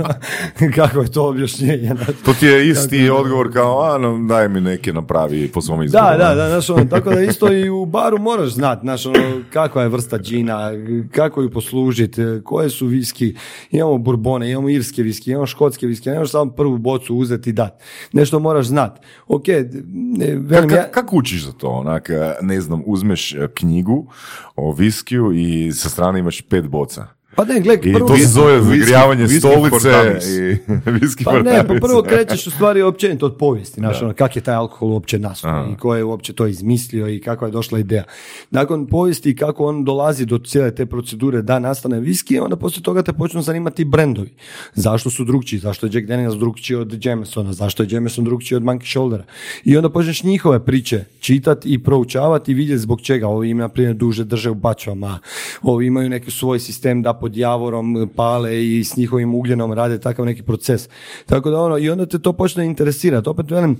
kako je to objašnjenje. To ti je isti odgovor kao, a no, daj mi neke napravi po svom izboru. Da, da, da, znaš, ono, tako da isto i u baru moraš znati, znaš, ono, kakva je vrsta džina, kako ju poslužiti, koje su viski, imamo burbone, imamo irske viski, imamo škotske viski, ne možeš samo prvu bocu uzeti i dati. Nešto moraš znati. Ok, ne, velim, Ka- ja, ka- kako učiš za to? Onak, ne znam, uzmeš e, knjigu o viskiju i sa strane imaš pet boca. Pa ne, gle, I prvo, to se zove zagrijavanje stolice i <laughs> viski Pa ne, pa prvo krećeš u stvari općenito od povijesti, znaš, ono, kak je taj alkohol uopće nastao i ko je uopće to izmislio i kakva je došla ideja. Nakon povijesti i kako on dolazi do cijele te procedure da nastane viski, onda poslije toga te počnu zanimati brendovi. Zašto su drugčiji? Zašto je Jack Daniels drugčiji od Jamesona? Zašto je Jameson drugčiji od Monkey Shouldera? I onda počneš njihove priče čitati i proučavati i vidjeti zbog čega. Ovi ima, na primjer, duže drže u bačvama, ovi imaju neki svoj sistem da pod javorom pale i s njihovim ugljenom rade takav neki proces. Tako da ono, i onda te to počne interesirati. Opet velim,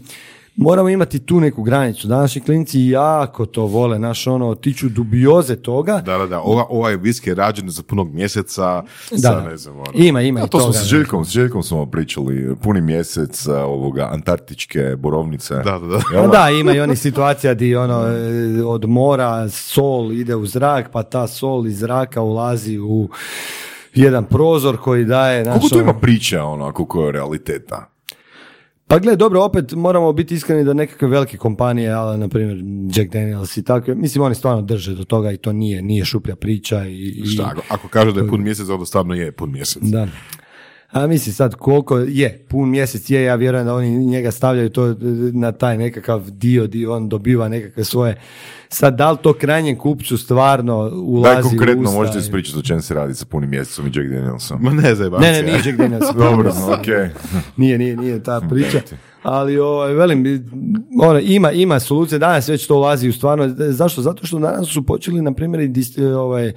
moramo imati tu neku granicu. Današnji klinci jako to vole, naš ono, tiču dubioze toga. Da, da, da. Ova, ovaj viski je rađen za punog mjeseca, Da, sa, ne znam, ono. Ima, ima A i to smo toga. s Željkom, s Željkom smo pričali, puni mjesec a, ovoga antarktičke borovnice. Da, da, da. Pa da, ima i onih situacija di ono, e, od mora sol ide u zrak, pa ta sol iz zraka ulazi u jedan prozor koji daje... znaš, Koliko tu ono- ima priča, ono, koliko je realiteta? Pa gle, dobro, opet moramo biti iskreni da nekakve velike kompanije, ali na primjer Jack Daniels i tako, mislim oni stvarno drže do toga i to nije, nije šuplja priča i... Šta, ako, ako kaže da je pun mjesec, onda stvarno je pun mjesec. Da. A mislim sad koliko je, pun mjesec je, ja vjerujem da oni njega stavljaju to na taj nekakav dio, dio on dobiva nekakve svoje, sad da li to krajnjem kupcu stvarno ulazi Daj konkretno, u usta možete ispričati o čem se radi sa punim mjesecom i Jack Danielsom. Ma ne zajebam Ne, ne, nije Jack Daniels. <laughs> Dobro, ok. <laughs> nije, nije, nije ta priča. Ali ovaj, velim, ono, ima, ima solucije, danas već to ulazi u stvarno. Zašto? Zato što danas su počeli, na primjer, ovaj,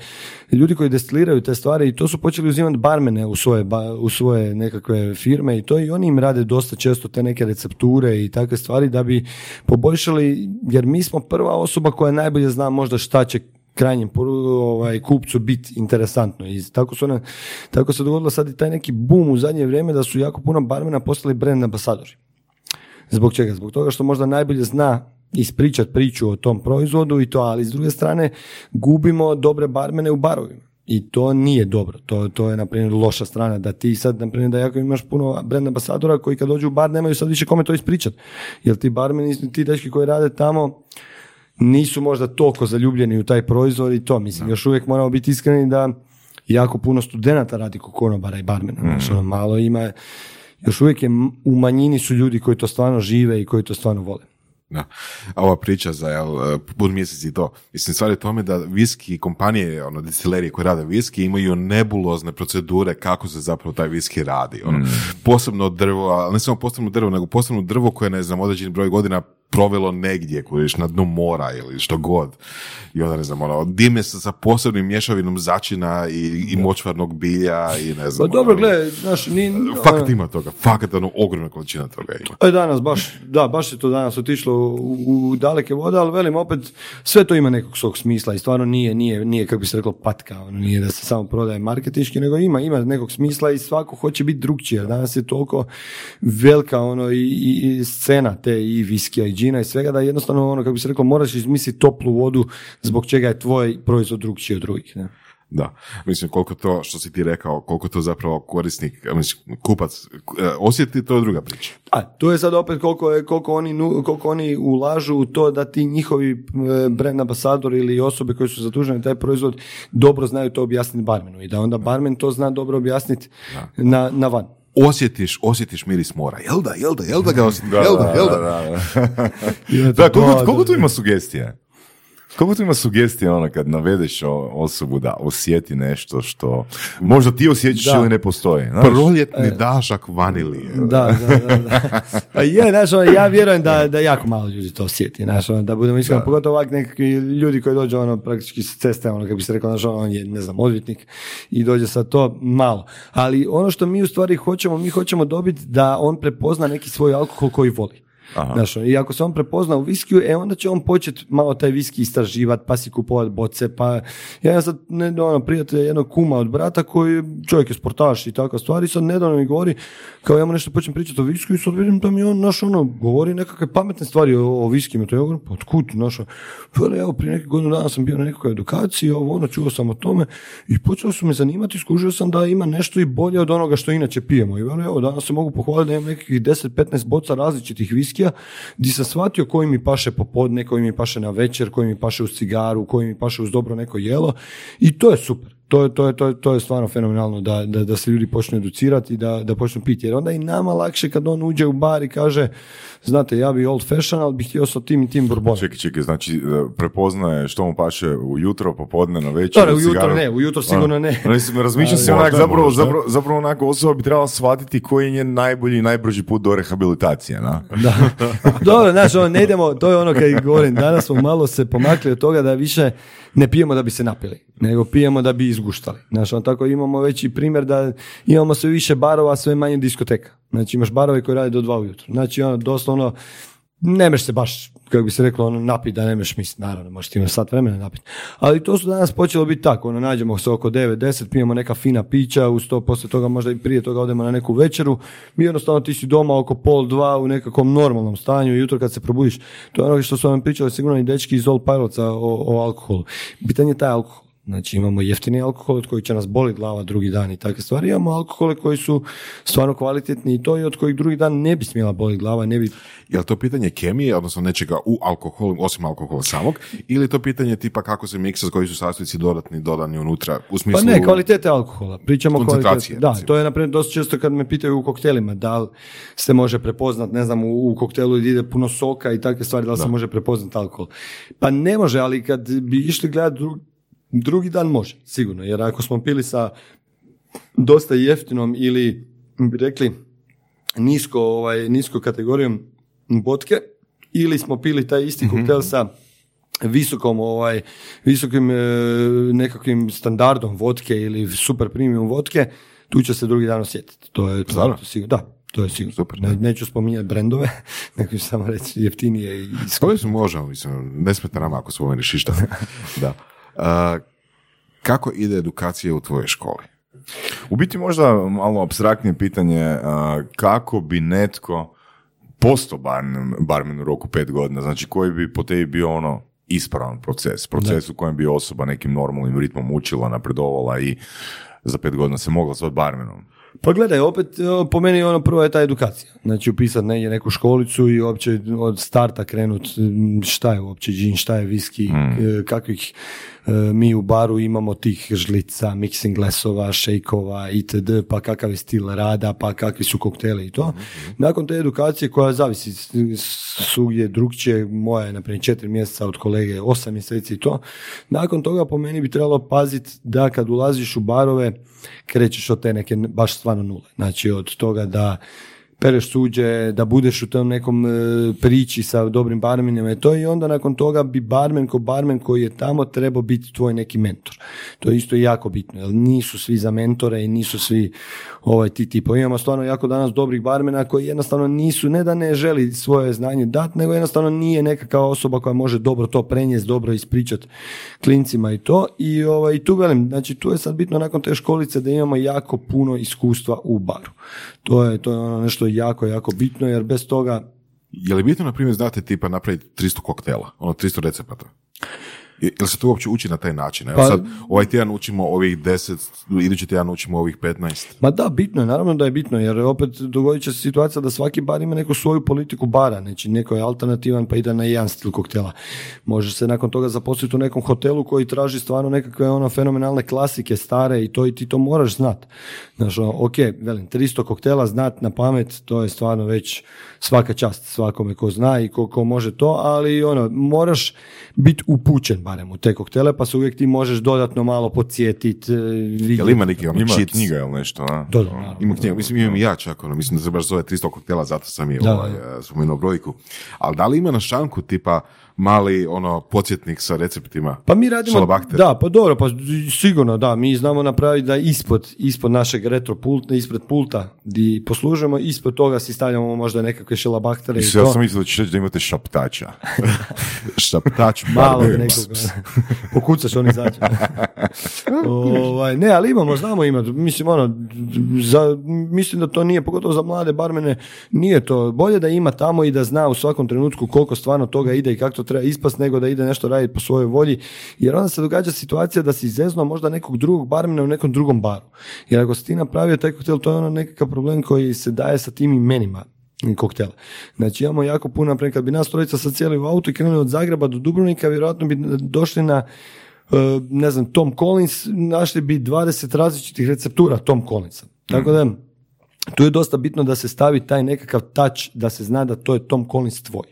ljudi koji destiliraju te stvari i to su počeli uzimati barmene u svoje, ba- u svoje nekakve firme i to i oni im rade dosta često te neke recepture i takve stvari da bi poboljšali, jer mi smo prva osoba koja najbolje zna možda šta će krajnjem ovaj, kupcu biti interesantno. I tako, su ona, tako se dogodilo sad i taj neki boom u zadnje vrijeme da su jako puno barmena postali brand ambasadori. Zbog čega? Zbog toga što možda najbolje zna ispričat priču o tom proizvodu i to, ali s druge strane gubimo dobre barmene u barovima. I to nije dobro. To, to je, na primjer, loša strana. Da ti sad, na primjer, da jako imaš puno brand ambasadora koji kad dođu u bar nemaju sad više kome to ispričat. Jer ti barmeni, ti dečki koji rade tamo, nisu možda toliko zaljubljeni u taj proizvod i to. Mislim, još uvijek moramo biti iskreni da jako puno studenata radi kod konobara i barmena. Znači, ono, malo ima, još uvijek je, u manjini su ljudi koji to stvarno žive i koji to stvarno vole. Da. A ova priča za jel, pun mjesec i to. Mislim, stvar je tome da viski kompanije, ono, destilerije koje rade viski imaju nebulozne procedure kako se zapravo taj viski radi. Ono, Posebno drvo, ali ne samo posebno drvo, nego posebno drvo koje, ne znam, određeni broj godina provelo negdje, koje je na dnu mora ili što god. I onda, ne znam, ono, dime se sa posebnim mješavinom začina i, i močvarnog bilja i ne Pa znam. dobro, ono, gle, znaš, ni... Fakat ima toga, fakat ono, ogromna količina toga ima. E, danas baš, da, baš je to danas otišlo u, u daleke vode, ali velim opet, sve to ima nekog svog smisla i stvarno nije, nije, nije kako bi se reklo patka, ono, nije da se samo prodaje marketinški, nego ima, ima nekog smisla i svako hoće biti drugčije. Danas je toliko velika ono i, i, i scena te i viskija i džina i svega da jednostavno ono kako bi se reklo moraš izmisliti toplu vodu zbog čega je tvoj proizvod drugčiji od drugih. Ne? Da, mislim koliko to, što si ti rekao, koliko to zapravo korisnik, mislim, kupac e, osjeti, to je druga priča. A, tu je sad opet koliko, je, koliko, oni, koliko oni ulažu u to da ti njihovi e, brand ambasadori ili osobe koje su zadužene taj proizvod dobro znaju to objasniti barmenu i da onda barmen to zna dobro objasniti na, na van. Osjetiš, osjetiš miris mora, jel da, jel da, jel da ga <laughs> osjetiš, jel da, jel da. Da, koliko, koliko tu ima sugestija? Kako tu ima sugestija ono kad navedeš osobu da osjeti nešto što možda ti osjećaš Da. ili ne postoji. znaš? Proljetni dašak vanilije. Da, da, da. da. Pa je, znaš, ono, ja vjerujem da, da jako malo ljudi to osjeti, znaš, ono, da budemo iskreni, pogotovo ovak nekakvi ljudi koji dođu ono, praktički s ceste, ono, kako bi se rekao, znaš, ono, on je, ne znam, odvjetnik i dođe sa to malo. Ali ono što mi u stvari hoćemo, mi hoćemo dobiti da on prepozna neki svoj alkohol koji voli. Znaš, ono, I ako se on prepozna u viskiju, e onda će on početi malo taj viski istraživati, pa si kupovat boce, pa ja imam sad ne, ono, prijatelja jednog kuma od brata koji čovjek je sportaš i takva stvar i sad nedavno mi govori, kao ja mu nešto počnem pričati o viskiju i sad vidim da mi on, naš ono, govori nekakve pametne stvari o, o viskijima, to ja govorim, pa otkud, veli, evo, prije nekih godinu dana sam bio na nekakvoj edukaciji, ovo, ono, čuo sam o tome i počeo su me zanimati, skužio sam da ima nešto i bolje od onoga što inače pijemo. I veli, evo, danas se mogu pohvaliti da imam nekakvih 10-15 boca različitih viskija, gdje sam shvatio koji mi paše popodne, koji mi paše na večer, koji mi paše uz cigaru, koji mi paše uz dobro neko jelo i to je super. To je, to je, to je, to je stvarno fenomenalno da, da, da se ljudi počnu educirati i da, da počnu piti. Jer onda i nama lakše kad on uđe u bar i kaže, znate, ja bi old fashion, ali bih htio sa tim i tim bourbonom. Čekaj, čekaj, znači e, prepoznaje što mu paše ujutro, popodne, na večer, Dobro, ujutro cigaru. ne, ujutro sigurno ne. <laughs> Mislim, razmišljam se onak, zapravo, zapravo, zapravo onako osoba bi trebala shvatiti koji je njen najbolji i najbrži put do rehabilitacije, na? <laughs> Da. <laughs> Dobro, znaš, ono, ne idemo, to je ono kad govorim, danas smo malo se pomakli od toga da više ne pijemo da bi se napili, nego pijemo da bi izguštali. Znaš, ono, tako imamo već i primjer da imamo sve više barova, sve manje diskoteka. Znači imaš barove koji rade do dva ujutro. Znači ono, doslovno, ne meš se baš, kako bi se reklo, ono, napit da ne meš misliti, naravno, možeš ti imaš sat vremena napit. Ali to su danas počelo biti tako, ono, nađemo se oko 9-10, pijemo neka fina pića, uz to poslije toga možda i prije toga odemo na neku večeru, mi jednostavno ti si doma oko pol dva u nekakvom normalnom stanju, jutro kad se probudiš, to je ono što su vam pričali sigurno i dečki iz Old Pilotsa o, o alkoholu. Bitan je taj alkohol. Znači imamo jeftini alkohol od kojih će nas boli glava drugi dan i takve stvari. Imamo alkohole koji su stvarno kvalitetni i to i od kojih drugi dan ne bi smjela boli glava, ne bi Je li to pitanje kemije, odnosno nečega u alkoholu, osim alkohola samog, ili je to pitanje tipa kako se miksa, koji su sastojci dodatni, dodani unutra, u Pa smislu... ne, kvalitete alkohola. Pričamo Koncentracije. Da, to je naprimjer dosta često kad me pitaju u koktelima, da li se može prepoznat, ne znam, u, u koktelu ide puno soka i takve stvari, da li se može prepoznat alkohol. Pa ne može, ali kad bi išli gledati drugi dan može, sigurno. Jer ako smo pili sa dosta jeftinom ili bi rekli nisko, ovaj, nisko kategorijom botke ili smo pili taj isti koktel sa visokom ovaj visokim e, nekakvim standardom vodke ili super premium vodke tu će se drugi dan osjetiti to je to, to sigurno da to je sigurno Super, ne, neću spominjati brendove <laughs> nego ću samo reći jeftinije i Koje su možemo, mislim, ne smeta nama ako spomeniš išta. <laughs> da. A, kako ide edukacija u tvojoj školi? U biti možda malo abstraktnije pitanje kako bi netko postao barmen, barmen u roku pet godina, znači koji bi po tebi bio ono ispravan proces, proces u kojem bi osoba nekim normalnim ritmom učila, napredovala i za pet godina se mogla zvati barmenom. Pa gledaj, opet e, po meni ono prvo je ta edukacija. Znači upisati negdje neku školicu i uopće od starta krenut šta je uopće džin, šta je viski, e, kakvih mi u baru imamo tih žlica, mixing glasova, šejkova itd., pa kakav je stil rada, pa kakvi su kokteli i to. Nakon te edukacije koja zavisi s- svugdje drugčije, moja je naprimjer četiri mjeseca od kolege, osam mjeseci i to. Nakon toga po meni bi trebalo paziti da kad ulaziš u barove krećeš od te neke baš stvarno nule. Znači od toga da pereš suđe, da budeš u tom nekom e, priči sa dobrim barmenima i to i onda nakon toga bi barmen ko barmen koji je tamo trebao biti tvoj neki mentor. To je isto jako bitno, jer nisu svi za mentore i nisu svi ovaj ti tipo. Imamo stvarno jako danas dobrih barmena koji jednostavno nisu, ne da ne želi svoje znanje dati, nego jednostavno nije nekakva osoba koja može dobro to prenijeti, dobro ispričati klincima i to. I ovaj, i tu velim, znači tu je sad bitno nakon te školice da imamo jako puno iskustva u baru. To je, to je ono nešto jako, jako bitno jer bez toga Je li bitno, na primjer, znate tipa napraviti 300 koktela, ono 300 recepata? Je li se to uopće uči na taj način? Evo Pa- sad, ovaj tjedan učimo ovih 10, idući tjedan učimo ovih 15. Ma da, bitno je, naravno da je bitno, jer opet dogodit će se situacija da svaki bar ima neku svoju politiku bara, znači neko je alternativan pa ide na jedan stil koktela. Može se nakon toga zaposliti u nekom hotelu koji traži stvarno nekakve ono fenomenalne klasike, stare i to i ti to moraš znat. Znaš, ono, ok, velim, 300 koktela znat na pamet, to je stvarno već svaka čast svakome ko zna i ko, ko može to, ali ono, moraš biti upućen barem u te koktele, pa se uvijek ti možeš dodatno malo podsjetiti. Jel ima neki ono Ima cheats? knjiga ili nešto, a? Dodatno, Ima knjiga, mislim imam i ja čak, ono, mislim da se baš zove 300 koktela, zato sam je Da, ovaj, eh, spomenuo brojku. Ali da li ima na šanku tipa mali ono podsjetnik sa receptima? Pa mi radimo, da, pa dobro, pa sigurno da, mi znamo napraviti da ispod, ispod našeg retro pulta, ispred pulta di poslužujemo, ispod toga si stavljamo možda nekakve šelabahtere i ja sam mislio da ćeš reći da imate šaptača. <laughs> Šaptač Malo nekog, pokucaš on izađe. ovaj, ne, ali imamo, znamo imati, mislim ono, za, mislim da to nije, pogotovo za mlade barmene, nije to, bolje da ima tamo i da zna u svakom trenutku koliko stvarno toga ide i kako to treba ispast, nego da ide nešto raditi po svojoj volji, jer onda se događa situacija da si izeznuo možda nekog drugog barmena u nekom drugom baru. Jer ako si ti napravio taj koktel, to je ono nekakav problem koji se daje sa tim imenima koktela. Znači imamo jako puno, naprimjer, kad bi nas trojica sad cijeli u auto i krenuli od Zagreba do Dubrovnika, vjerojatno bi došli na e, ne znam, Tom Collins, našli bi 20 različitih receptura Tom Collinsa. Tako da, tu je dosta bitno da se stavi taj nekakav touch da se zna da to je Tom Collins tvoj.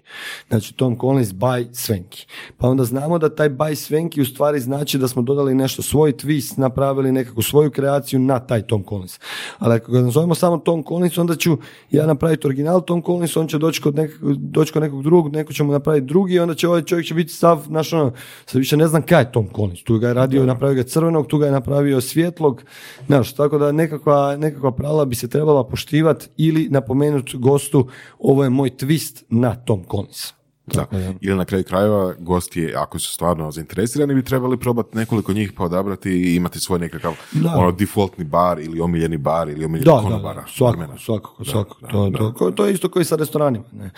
Znači Tom Collins by Svenki. Pa onda znamo da taj by Svenki u stvari znači da smo dodali nešto svoj twist, napravili nekakvu svoju kreaciju na taj Tom Collins. Ali ako ga nazovemo samo Tom Collins, onda ću ja napraviti original Tom Collins, on će doći kod, nekog, doći kod nekog drugog, neko će mu napraviti drugi i onda će ovaj čovjek će biti stav, znaš ono, sad više ne znam kaj je Tom Collins. Tu ga je radio, napravio ga crvenog, tu ga je napravio svjetlog, znaš, tako da nekakva, nekakva pravila bi se trebala poštivati ili napomenuti gostu, ovo je moj twist na Tom Collins. Da. Ili na kraju krajeva gosti, ako su stvarno zainteresirani, bi trebali probati nekoliko njih pa odabrati i imati svoj nekakav Da. ono defaultni bar ili omiljeni bar ili omiljeni Da, konobara. da, svakako, svakako, svakako. to, to, to je isto koji sa restoranima. Ne.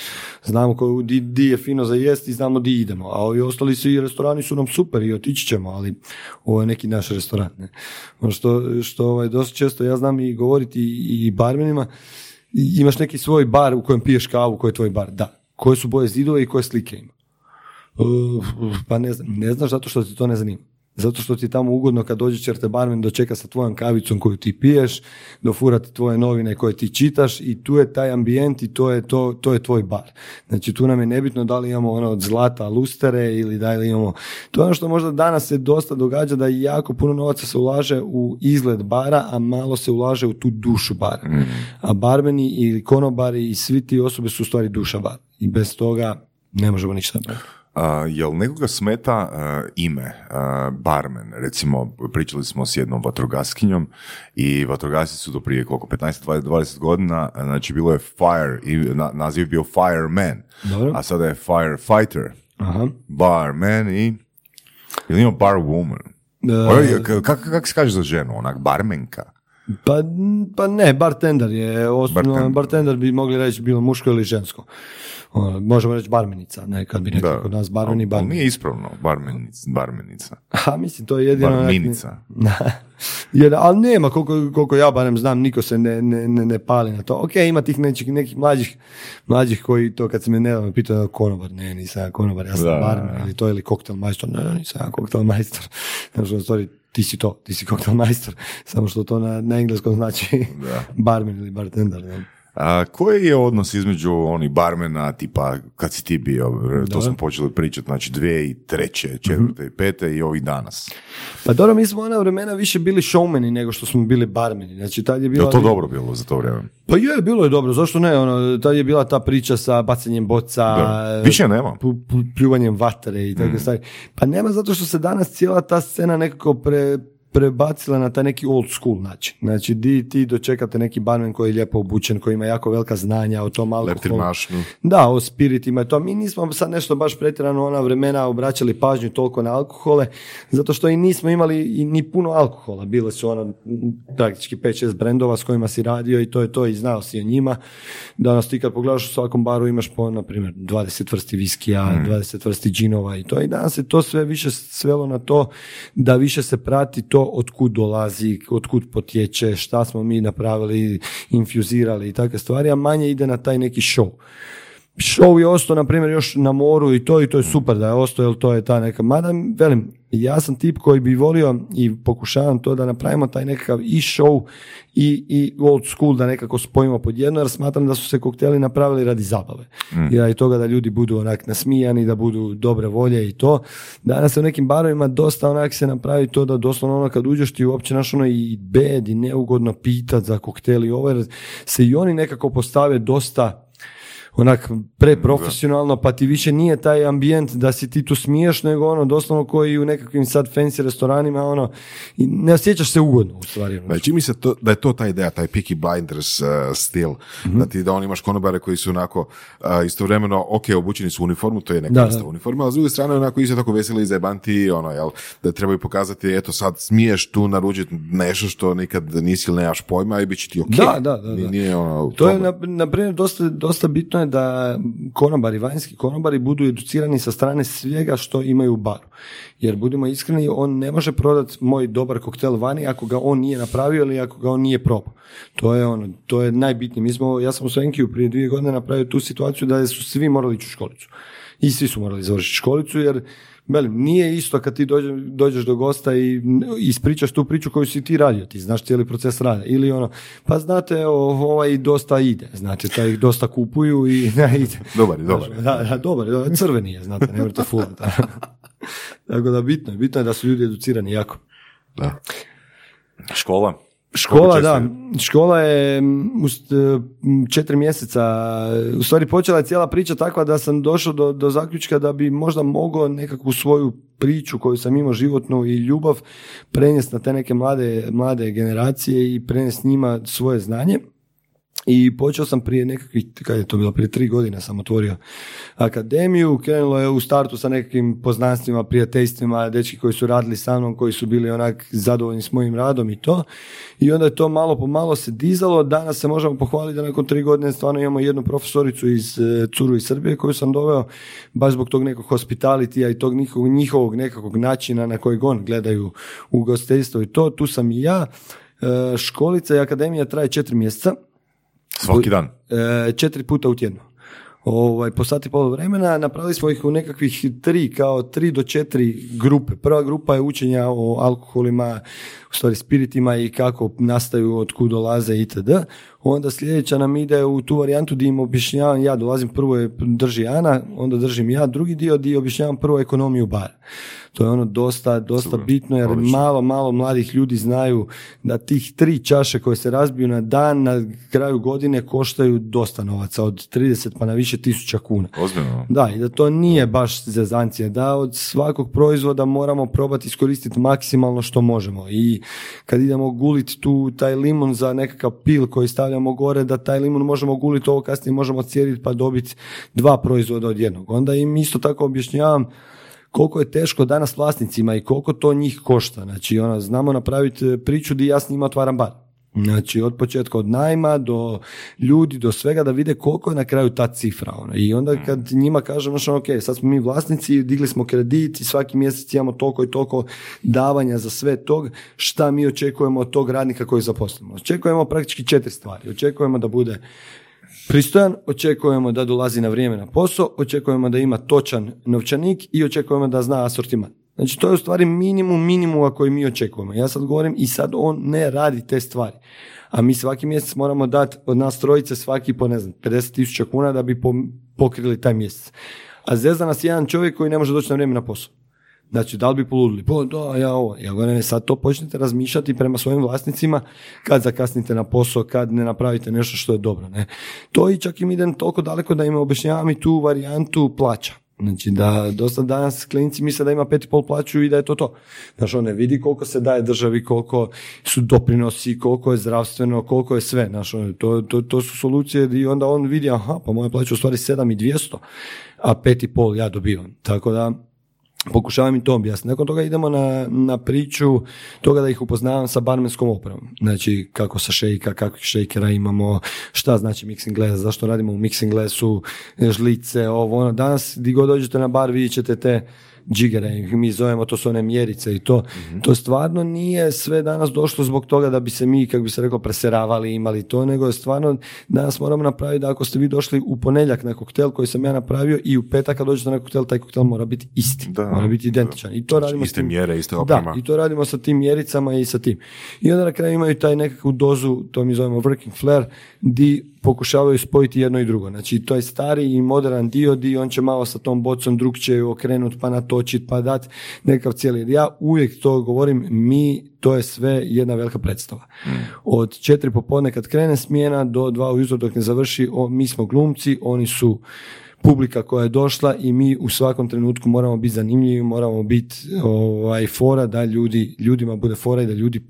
Znamo ko, di, di je fino za jest i znamo di idemo, a ovi ostali svi restorani su nam super i otići ćemo, ali ovo je neki naš restoran. Ne. Ono što, što ovaj, dosta često ja znam i govoriti i, i barmenima, imaš neki svoj bar u kojem piješ kavu, koji je tvoj bar, da. Koje su boje zidove i koje slike ima. Uh, pa ne znam, ne znaš zato što ti to ne zanima. Zato što ti je tamo ugodno kad dođe jer te barmen dočeka sa tvojom kavicom koju ti piješ, dofurati tvoje novine koje ti čitaš i tu je taj ambijent i to je, to, to je tvoj bar. Znači tu nam je nebitno da li imamo ono od zlata lustere ili da li imamo... To je ono što možda danas se dosta događa da jako puno novaca se ulaže u izgled bara, a malo se ulaže u tu dušu bara. A barmeni ili konobari i svi ti osobe su u stvari duša bara. I bez toga ne možemo ništa napraviti. Jel nekoga smeta a, ime, a, barmen, recimo pričali smo s jednom vatrogaskinjom i vatrogasci su do prije koliko, 15, 20, 20 godina, znači bilo je fire, i na, naziv je bio fireman, Dobro. a sada je firefighter, Aha. barman i, ili ima bar woman? E, Kako kak, kak se kaže za ženu, onak barmenka? Pa, pa ne, bartender je osnovno, Bartender. bartender. bi mogli reći bilo muško ili žensko. Ono, možemo reći barmenica, ne, kad bi rekli kod nas barmeni, Ali barmeni. nije ispravno, barmenica. barmenica. A mislim, to je jedino... Barminica. <laughs> Jer, ali nema, koliko, koliko ja barem znam, niko se ne, ne, ne, ne pali na to. Ok, ima tih nekih, nekih mlađih, mlađih koji to kad se me nedavno pitao konobar, ne, nisam ja konobar, ja sam Da, barman, da. ili to ili koktel majstor, ne, nisam ja koktel majstor. <laughs> Znači, stvari, ti si to, ti si koktel majstor, <laughs> samo što to na, na engleskom znači barman ili bartender. Ne. A koji je odnos između onih barmena, tipa kad si ti bio, to smo počeli pričati, znači dvije i treće, četvrte i pete i ovih danas. Pa dobro, mi smo ona vremena više bili showmeni nego što smo bili barmeni. Znači, tad je Je bila... li to dobro bilo za to vrijeme? Pa je, bilo je dobro, zašto ne? Ono, tad je bila ta priča sa bacanjem boca, Da. Više nema. pu- pljuvanjem vatre i takve stvari. Pa nema zato što se danas cijela ta scena nekako pre, prebacila na taj neki old school način. Znači, di ti dočekate neki barmen koji je lijepo obučen, koji ima jako velika znanja o tom alkoholu. Da, o spiritima i to. Mi nismo sad nešto baš pretjerano ona vremena obraćali pažnju toliko na alkohole, zato što i nismo imali i ni puno alkohola. Bile su ono m, praktički 5-6 brendova s kojima si radio i to je to i znao si o njima. Danas ti kad pogledaš u svakom baru imaš po, na primjer, 20 vrsti viskija, 20 vrsti džinova i to. I danas se to sve više svelo na to da više se prati to od kud dolazi, od kud potječe, šta smo mi napravili, infuzirali i takve stvari, a manje ide na taj neki show. Show je ostao, na primjer, još na moru i to i to je super da je ostao, jer to je ta neka, mada, velim, ja sam tip koji bi volio i pokušavam to da napravimo taj nekakav i show i, i old school da nekako spojimo pod jedno jer smatram da su se kokteli napravili radi zabave. Mm. I toga da ljudi budu onak nasmijani, da budu dobre volje i to. Danas se u nekim barovima dosta onak se napravi to da doslovno ono kad uđeš ti uopće naš ono i bed i neugodno pitat za kokteli ovo jer se i oni nekako postave dosta onak preprofesionalno, pa ti više nije taj ambijent da si ti tu smiješ, nego ono doslovno koji u nekakvim sad fancy restoranima, ono, i ne osjećaš se ugodno u stvari. Ono. mi se to, da je to ta ideja, taj Peaky Blinders uh, stil, mm da ti da on imaš konobare koji su onako uh, istovremeno, ok, obučeni su u uniformu, to je neka vrsta uniforma, a s druge strane onako isto tako veseli i zajebanti, ono, jel, da trebaju pokazati, eto sad smiješ tu naručiti nešto što nikad nisi ili nemaš pojma i bit će ti ok. Da, da, da. Nije, ono, to je, na, na primjer, dosta, dosta bitno je da konobari, vanjski konobari budu educirani sa strane svega što imaju u baru. Jer budimo iskreni, on ne može prodati moj dobar koktel vani ako ga on nije napravio ili ako ga on nije probao. To je ono, to je najbitnije. Mi smo, ja sam u Svenkiju prije dvije godine napravio tu situaciju da su svi morali ići u školicu. I svi su morali završiti školicu jer Velim, nije isto kad ti dođeš do gosta i ispričaš tu priču koju si ti radio, ti znaš cijeli proces rada. Ili ono, pa znate, ovaj dosta ide, znači, taj dosta kupuju i <laughs> ne ide. Dobar je, dobar je. Da, da, dobar je, crveni je, znate, ne vrte <laughs> Tako da bitno je, bitno je da su ljudi educirani jako. Da. Škola? Škola, da. Škola je četiri mjeseca, u stvari počela je cijela priča takva da sam došao do, do zaključka da bi možda mogao nekakvu svoju priču koju sam imao životnu i ljubav prenijeti na te neke mlade, mlade generacije i prenijeti njima svoje znanje. I počeo sam prije nekakvih, kad je to bilo, prije tri godine sam otvorio akademiju, krenulo je u startu sa nekakvim poznanstvima, prijateljstvima, dečki koji su radili sa mnom, koji su bili onak zadovoljni s mojim radom i to. I onda je to malo po malo se dizalo, danas se možemo pohvaliti da nakon tri godine stvarno imamo jednu profesoricu iz e, Curu iz Srbije koju sam doveo baš zbog tog nekog hospitalitija i tog njihovog, njihovog nekakvog načina na kojeg on gledaju u gostiteljstvo i to. Tu sam i ja. E, školica i akademija traje četiri mjeseca Svaki dan? E, četiri puta u tjednu. Ovaj, po sati pol vremena napravili smo ih u nekakvih tri, kao tri do četiri grupe. Prva grupa je učenja o alkoholima, u stvari spiritima i kako nastaju, od kud dolaze itd. Onda sljedeća nam ide u tu varijantu gdje im objašnjavam, ja dolazim prvo je drži Ana, onda držim ja drugi dio gdje objašnjavam prvo ekonomiju bara. To je ono dosta, dosta bitno jer malo, malo mladih ljudi znaju da tih tri čaše koje se razbiju na dan na kraju godine koštaju dosta novaca, od 30 pa na više tisuća kuna. Ozbiljno. Da, i da to nije baš zezancije, da od svakog proizvoda moramo probati iskoristiti maksimalno što možemo i kad idemo guliti tu taj limun za nekakav pil koji stavljamo gore, da taj limun možemo guliti, ovo kasnije možemo cijediti pa dobiti dva proizvoda od jednog. Onda im isto tako objašnjavam koliko je teško danas vlasnicima i koliko to njih košta. Znači, ona, znamo napraviti e, priču di ja s njima otvaram bar. Znači, od početka od najma do ljudi, do svega, da vide koliko je na kraju ta cifra. Ona. I onda mm. kad njima kažemo, znači, ok, sad smo mi vlasnici, digli smo kredit i svaki mjesec imamo toliko i toliko davanja za sve tog, šta mi očekujemo od tog radnika koji zaposlimo. Očekujemo praktički četiri stvari. Očekujemo da bude pristojan, očekujemo da dolazi na vrijeme na posao, očekujemo da ima točan novčanik i očekujemo da zna asortiman. Znači to je u stvari minimum minimuma koji mi očekujemo. Ja sad govorim i sad on ne radi te stvari. A mi svaki mjesec moramo dati od nas trojice svaki po ne znam 50 tisuća kuna da bi pokrili taj mjesec. A zezda nas jedan čovjek koji ne može doći na vrijeme na posao. Znači, da li bi poludili? Pa da, ja ovo. Ja govorim, sad to počnete razmišljati prema svojim vlasnicima kad zakasnite na posao, kad ne napravite nešto što je dobro. Ne? To i čak im idem toliko daleko da im objašnjavam i tu varijantu plaća. Znači da dosta danas klinici misle da ima pet i pol plaću i da je to to. Znači on ne vidi koliko se daje državi, koliko su doprinosi, koliko je zdravstveno, koliko je sve. Znači, to, to, to su solucije i onda on vidi, aha, pa moja plaća u stvari sedam i dvijesto, a pet i pol ja dobivam. Tako da Pokušavam im to objasniti. Nakon toga idemo na, na priču toga da ih upoznavam sa barmenskom opravom. Znači kako sa šejka, kakvih šejkera imamo, šta znači mixing glass, zašto radimo u mixing glassu, žlice, ovo, ono. Danas gdje god dođete na bar vidjet ćete te džigere, ih mi zovemo, to su one mjerice i to. To stvarno nije sve danas došlo zbog toga da bi se mi, kako bi se reklo, preseravali, imali to, nego je stvarno danas moramo napraviti da ako ste vi došli u ponedjeljak na koktel koji sam ja napravio i u petak kad dođete na koktel, taj koktel mora biti isti, Da. mora biti identičan. I to radimo s Iste tim- mjere, iste oprema. da, i to radimo sa tim mjericama i sa tim. I onda na kraju imaju taj nekakvu dozu, to mi zovemo working flare, di pokušavaju spojiti jedno i drugo. Znači, to je stari i modern dio, di on će malo sa tom bocom drugčije okrenut, pa natočit, pa dat nekakav cijeli. Ja uvijek to govorim, mi, to je sve jedna velika predstava. Od četiri popodne kad krene smjena do dva ujutro dok ne završi, o, mi smo glumci, oni su publika koja je došla i mi u svakom trenutku moramo biti zanimljivi, moramo biti ovaj, fora da ljudi, ljudima bude fora i da ljudi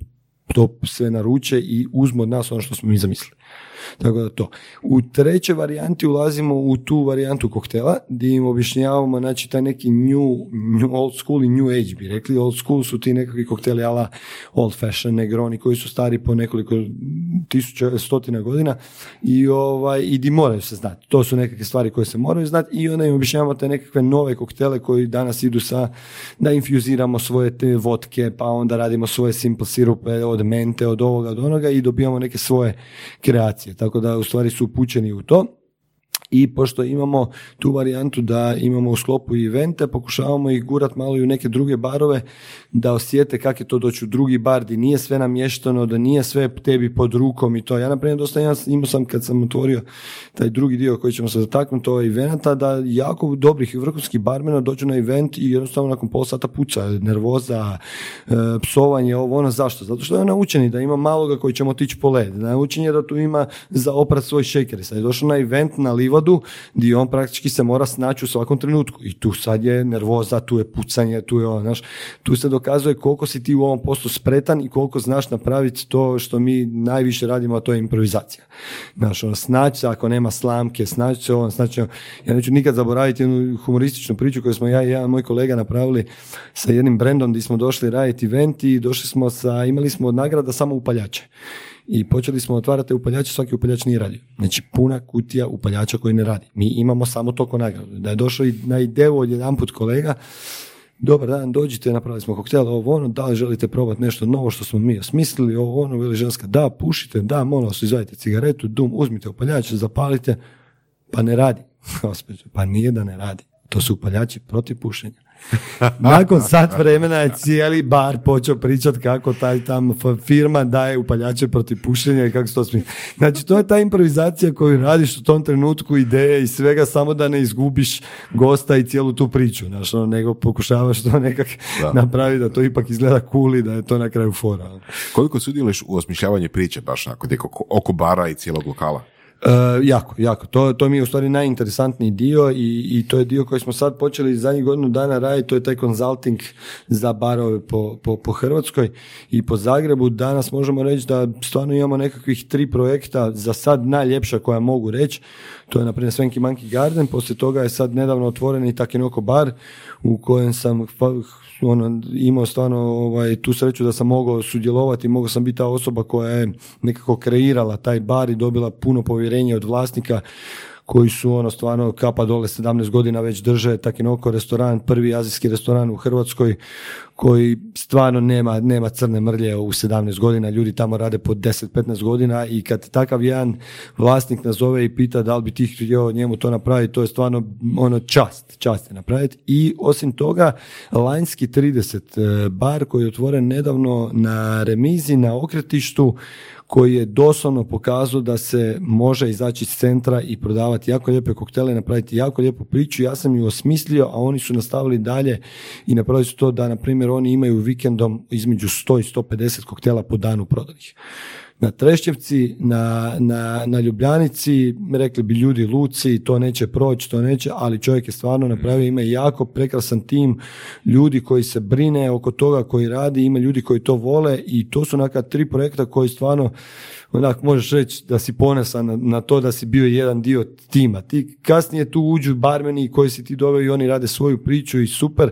to sve naruče i uzmu od nas ono što smo mi zamislili. Tako da to. U trećoj varijanti ulazimo u tu varijantu koktela gdje im objašnjavamo znači taj neki new, new old school i new age bi rekli. Old school su ti nekakvi kokteli ala old fashion negroni koji su stari po nekoliko tisuća, stotina godina i, ovaj, i di moraju se znati. To su nekakve stvari koje se moraju znati i onda im objašnjavamo te nekakve nove koktele koji danas idu sa da infuziramo svoje te vodke, pa onda radimo svoje simple sirupe od mente, od ovoga, od onoga i dobijamo neke svoje kreacije. Tako da u stvari su upućeni u to. I pošto imamo tu varijantu da imamo u sklopu i evente, pokušavamo ih gurat malo i u neke druge barove da osjete kako je to doći u drugi bar gdje nije sve namješteno, da nije sve tebi pod rukom i to. Ja naprimjer dosta imam, imao sam kad sam otvorio taj drugi dio koji ćemo se zataknuti ovaj eventa, da jako dobrih i vrhunskih barmena dođu na event i jednostavno nakon pol sata puca, nervoza, e, psovanje, ovo ono, zašto? Zato što je naučeni da ima maloga koji ćemo otići po led, naučen je da tu ima za oprat svoj šeker. Sad je došao na event na livadu gdje on praktički se mora snaći u svakom trenutku i tu sad je nervoza, tu je pucanje, tu je ono, znaš, tu se dokazuje koliko si ti u ovom poslu spretan i koliko znaš napraviti to što mi najviše radimo, a to je improvizacija. Znaš, ono, snaći se ako nema slamke, snaći se on, snaći. Ja neću nikad zaboraviti jednu humorističnu priču koju smo ja i jedan moj kolega napravili sa jednim brendom gdje smo došli raditi event i došli smo sa, imali smo od nagrada samo upaljače. I počeli smo otvarati upaljače, svaki upaljač nije radio. Znači puna kutija upaljača koji ne radi. Mi imamo samo to nagradu. Da je došao i na ideju od jedan put kolega, dobar dan, dođite, napravili smo koktel, ovo ono, da li želite probati nešto novo što smo mi osmislili, ovo ono, veli ženska, da, pušite, da, molim vas, izvadite cigaretu, dum, uzmite upaljač, zapalite, pa ne radi. <laughs> Pa nije da ne radi. To su upaljači protiv pušenja. <laughs> Nakon sat vremena je cijeli bar počeo pričat kako taj tam firma daje upaljače protiv pušenja i kako se to smije. Znači, to je ta improvizacija koju radiš u tom trenutku ideje i svega samo da ne izgubiš gosta i cijelu tu priču, znaš, ono, nego pokušavaš to nekak napraviti da to ipak izgleda cool i da je to na kraju fora. ono. Koliko sudjeluješ u osmišljavanju priče baš oko, oko bara i cijelog lokala? E, jako, jako. To, to mi je u stvari najinteresantniji dio i, i to je dio koji smo sad počeli zadnjih godinu dana raditi, to je taj consulting za barove po, po, po Hrvatskoj i po Zagrebu. Danas možemo reći da stvarno imamo nekakvih tri projekta, za sad najljepša koja mogu reći. To je na primjer Svenki Monkey Garden, poslije toga je sad nedavno otvoren i Takinoko bar u kojem sam ono, imao stvarno ovaj, tu sreću da sam mogao sudjelovati, mogao sam biti ta osoba koja je nekako kreirala taj bar i dobila puno povjerenja od vlasnika koji su ono stvarno kapa dole 17 godina već drže Takinoko restoran, prvi azijski restoran u Hrvatskoj koji stvarno nema, nema crne mrlje u 17 godina, ljudi tamo rade po 10-15 godina i kad takav jedan vlasnik nazove i pita da li bi ti htio njemu to napraviti, to je stvarno ono čast, čast je napraviti. I osim toga Lanjski 30 e, bar koji je otvoren nedavno na remizi na okretištu koji je doslovno pokazao da se može izaći iz centra i prodavati jako lijepe koktele, napraviti jako lijepu priču. Ja sam ju osmislio, a oni su nastavili dalje i napravili su to da, na primjer, oni imaju vikendom između 100 i 150 koktela po danu prodanih. Na Trešćevci, na, na, na Ljubljanici, rekli bi ljudi luci, to neće proći, to neće, ali čovjek je stvarno napravio, ima jako prekrasan tim ljudi koji se brine oko toga, koji radi, ima ljudi koji to vole i to su neka tri projekta koji stvarno onak možeš reći da si ponesan na, na to da si bio jedan dio tima. Ti kasnije tu uđu barmeni koji si ti doveo i oni rade svoju priču i super,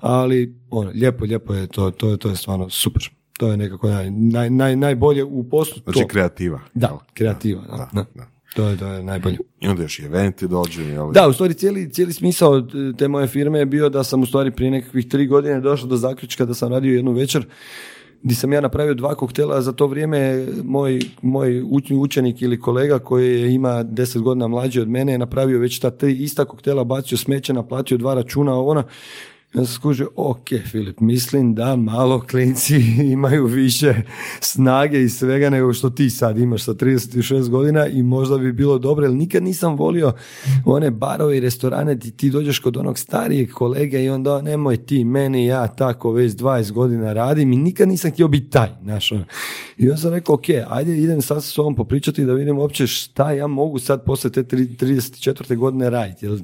ali ono, lijepo, lijepo je to, to, je- to je stvarno super. To je nekako naj, naj, naj- najbolje u poslu. Znači to. kreativa. Da, kreativa. Da, da. da. To je, to je najbolje. I onda još i eventi dođu. Jel? Da, u stvari cijeli, cijeli smisao te moje firme je bio da sam u stvari prije nekakvih tri godine došao do zaključka da sam radio jednu večer gdje sam ja napravio dva koktela, za to vrijeme moj, moj učenik ili kolega koji ima deset godina mlađi od mene je napravio već ta tri ista koktela, bacio smeće, naplatio dva računa, ono, ja sam skužio, ok, Filip, mislim da malo klinci <laughs> imaju više snage i svega nego što ti sad imaš sa 36 godina i možda bi bilo dobro, jer nikad nisam volio one barove i restorane ti, ti dođeš kod onog starijeg kolege i onda nemoj ti, meni, ja tako već 20 godina radim i nikad nisam htio biti taj, znaš, ono. I ja sam rekao, ok, ajde idem sad s ovom popričati da vidim uopće šta ja mogu sad poslije te 34. godine raditi, jer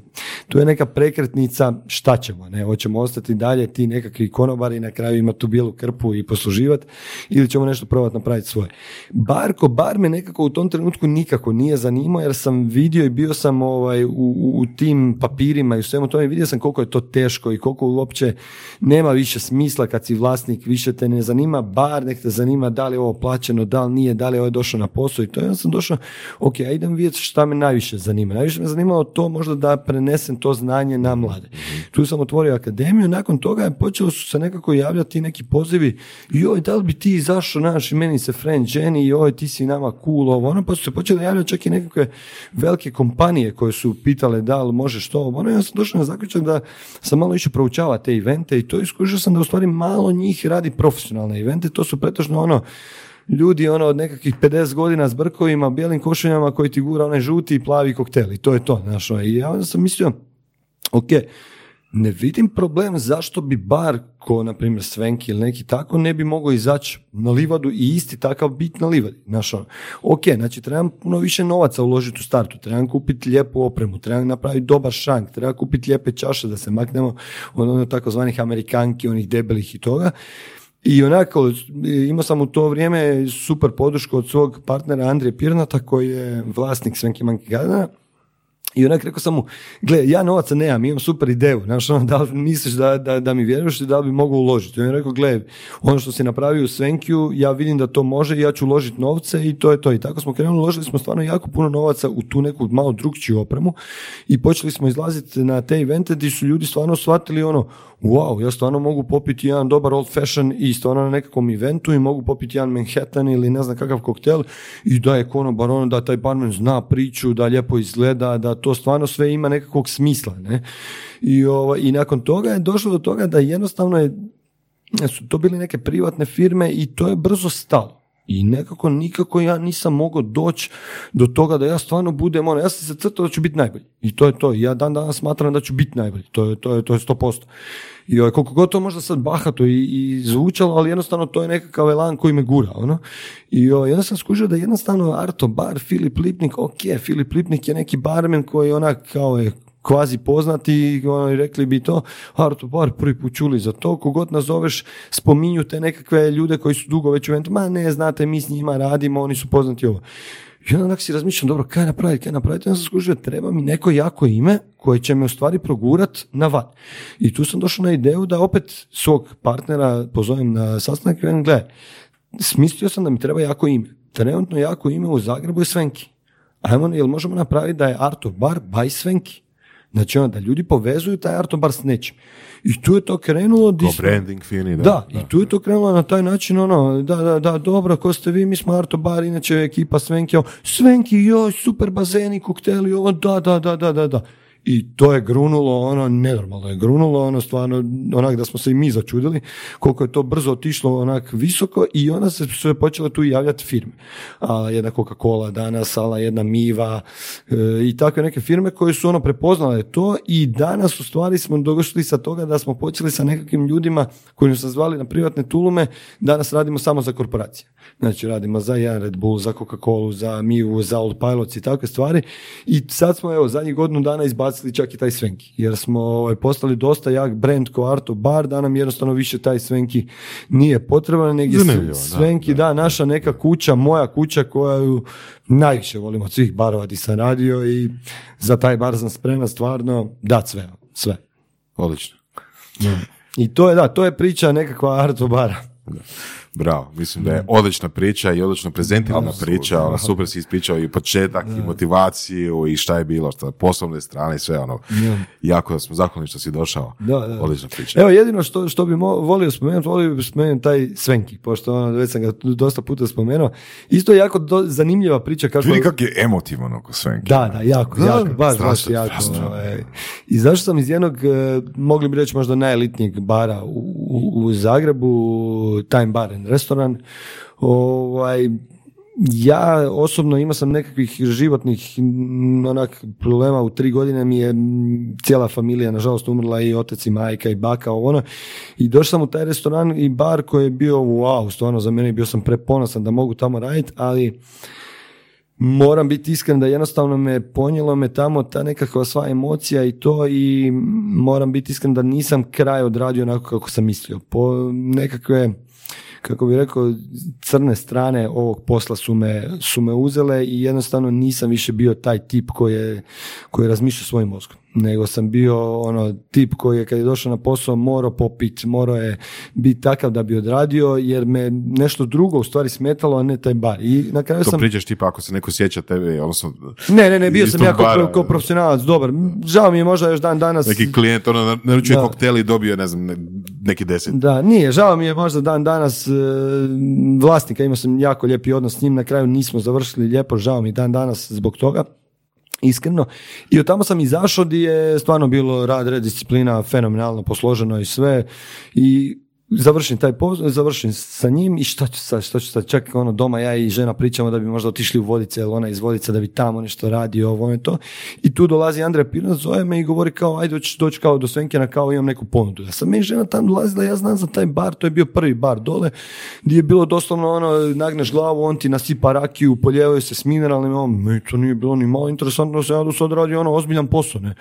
tu je neka prekretnica, šta ćemo, ne, hoćemo ostati dalje ti nekakvi konobari na kraju imati tu bijelu krpu i posluživati ili ćemo nešto probati napraviti svoje. Bar ko bar me nekako u tom trenutku nikako nije zanimao jer sam vidio i bio sam ovaj, u, u tim papirima i u svemu tome vidio sam koliko je to teško i koliko uopće nema više smisla kad si vlasnik, više te ne zanima bar, nek te zanima da li je ovo plaćeno, da li nije, da li je ovo došao na posao i to ja sam došao, ok, ja idem vidjeti šta me najviše zanima. Najviše me zanimalo to možda da prenesem to znanje na mlade. Tu sam otvorio akademiju, nakon toga je počelo su se nekako javljati neki pozivi, joj, da li bi ti izašao, naš, meni se friend Jenny, joj, ti si nama cool, ovo, ono, pa su se počeli javljati čak i nekakve velike kompanije koje su pitale da li možeš to, ono, ja sam došao na zaključak da sam malo više proučava te evente i to iskušao sam da u stvari malo njih radi profesionalne evente, to su pretežno ono, ljudi ono od nekakvih 50 godina s brkovima, bijelim košuljama koji ti gura onaj žuti i plavi koktel i to je to. Znaš, ono, I ja onda sam mislio, ok, ne vidim problem zašto bi bar ko na primjer Svenki ili neki tako ne bi mogao izaći na livadu i isti takav bit na livadi. Znaš, ono, ok, znači trebam puno više novaca uložiti u startu, trebam kupiti lijepu opremu, trebam napraviti dobar šank, trebam kupiti lijepe čaše da se maknemo od onih takozvanih amerikanki, onih debelih i toga. I onako, imao sam u to vrijeme super podršku od svog partnera Andrije Pirnata koji je vlasnik Svenki Monkey Gardena i onak rekao sam mu, gle, ja novaca nemam, imam super ideju, znaš, ono, da li misliš da, da, da mi vjeruješ i da li bi mogao uložiti? I on je rekao, gle, ono što si napravio u Svenkiju, ja vidim da to može i ja ću uložiti novce i to je to. I tako smo krenuli, uložili smo stvarno jako puno novaca u tu neku malo drugčiju opremu i počeli smo izlaziti na te evente gdje su ljudi stvarno shvatili ono, wow, ja stvarno mogu popiti jedan dobar old fashion i stvarno na nekakvom eventu i mogu popiti jedan Manhattan ili ne znam kakav koktel i da je konobar ono, da taj barman zna priču, da lijepo izgleda, da to stvarno sve ima nekakvog smisla. Ne? I, ovo, I nakon toga je došlo do toga da jednostavno je, su to bili neke privatne firme i to je brzo stalo. I nekako nikako ja nisam mogao doći do toga da ja stvarno budem ono, ja sam se crtao da ću biti najbolji. I to je to. Ja dan danas smatram da ću biti najbolji. To je, to je, to je 100%. I ovaj, koliko god to možda sad bahato i, i zvučalo, ali jednostavno to je nekakav elan koji me gura. Ono. I ovaj, onda sam skužio da jednostavno Arto Bar, Filip Lipnik, ok, Filip Lipnik je neki barmen koji onak kao je kvazi poznati ono, rekli bi to, Arto Bar prvi put čuli za to, kogod nazoveš, spominju te nekakve ljude koji su dugo već u eventu, ma ne, znate, mi s njima radimo, oni su poznati ovo. I onda si razmišljam, dobro, kaj napraviti, kaj napraviti, onda sam skužio, treba mi neko jako ime koje će me u stvari progurat na van. I tu sam došao na ideju da opet svog partnera pozovem na sastanak i velim, gle, smislio sam da mi treba jako ime. Trenutno jako ime u Zagrebu je Svenki. Ajmo, jel možemo napraviti da je Artur Bar by Svenki? Znači ono, da ljudi povezuju taj Artur Bar s nečim. I tu je to krenulo... Ko branding fini, da. Da, i tu je to krenulo na taj način, ono, da, da, da, dobro, ko ste vi, mi smo Arto Bar, inače ekipa Svenki, Svenki, joj, super bazeni, kokteli, ovo, da, da, da, da, da, da i to je grunulo, ono, nenormalno je grunulo, ono, stvarno, onak da smo se i mi začudili, koliko je to brzo otišlo onak visoko i onda se sve počele tu javljati firme. A, jedna Coca-Cola danas, ala jedna Miva e, i takve neke firme koje su ono prepoznale to i danas u stvari smo došli sa toga da smo počeli sa nekakvim ljudima koji su se zvali na privatne tulume, danas radimo samo za korporacije. Znači radimo za jedan Red Bull, za Coca-Cola, za Mivu, za Old Pilots i takve stvari i sad smo evo zadnjih godinu dana izbacili izbacili čak i taj Svenki, jer smo ovaj, postali dosta jak brand ko Arto Bar, da nam jednostavno više taj Svenki nije potreban, negdje Svenki, da, naša neka kuća, moja kuća koju najviše volim od svih barova di sam radio i za taj bar sam spreman stvarno dat sve, sve. Odlično. I to je, da, to je priča nekakva Arto Bara. Bravo, mislim da je odlična priča i odlično prezentirana priča, ono, super si ispričao i početak i motivaciju i šta je bilo, šta poslovne strane i sve ono. Jako smo zahvalni što si došao. Da, da. Odlična priča. Evo jedino što, što bi mo- volio spomenuti, volio bi spomenuti taj Svenki, pošto ono, već sam ga dosta puta spomenuo. Isto je jako do- zanimljiva priča kako... Vidi kak je emotivan oko Svenke. Da, da, jako, Da, jako, baš, baš jako. strašno. ovaj. I zašto sam iz jednog, e, mogli bi reći možda najelitnijeg bara u, u, u Zagrebu, Time Bar and Restoran, ovaj, ja osobno imao sam nekakvih životnih onak problema u tri godine mi je cijela familija nažalost umrla i otac i majka i baka ovo ono i došao sam u taj restoran i bar koji je bio wow, stvarno za mene bio sam preponosan da mogu tamo raditi, ali moram biti iskren da jednostavno me ponijelo me tamo ta nekakva sva emocija i to i moram biti iskren da nisam kraj odradio onako kako sam mislio. Po nekakve kako bi rekao, crne strane ovog posla su me, su me uzele i jednostavno nisam više bio taj tip koji je, koji razmišlja svojim mozgom. Nego sam bio ono tip koji je kad je došao na posao morao popit, morao je biti takav da bi odradio jer me nešto drugo u stvari smetalo, a ne taj bar. I na kraju To sam... pričaš tipa ako se neko sjeća tebe, odnosno Ne, ne, ne, bio sam tog ja kao, kao profesionalac, dobar. Žao mi je možda još dan danas... neki klijent ono naručuje Da. koktel i dobio ne znam ne- neki deset. Da, nije, žao mi je možda dan danas e, vlasnika, imao sam jako lijepi odnos s njim, na kraju nismo završili lijepo, žao mi je dan danas zbog toga. Iskreno. I od tamo sam izašao gdje je stvarno bilo rad, red, disciplina, fenomenalno posloženo i sve. I završim taj posao, završim sa njim i šta ću sad, što ću sad, čak ono doma ja i žena pričamo da bi možda otišli u Vodice, jer ona iz Vodice da bi tamo nešto radio, ovo i to. I tu dolazi Andrej Pirnac, zove me i govori kao, ajde doći, doći kao do Svenkina, kao imam neku ponudu. Ja sam meni žena tam dolazila, ja znam za taj bar, to je bio prvi bar dole, gdje je bilo doslovno ono, nagneš glavu, on ti nasipa rakiju, poljevaju se s mineralnim, on, to nije bilo ni malo interesantno, sam ja do sad radio ono ozbiljan posao, ne.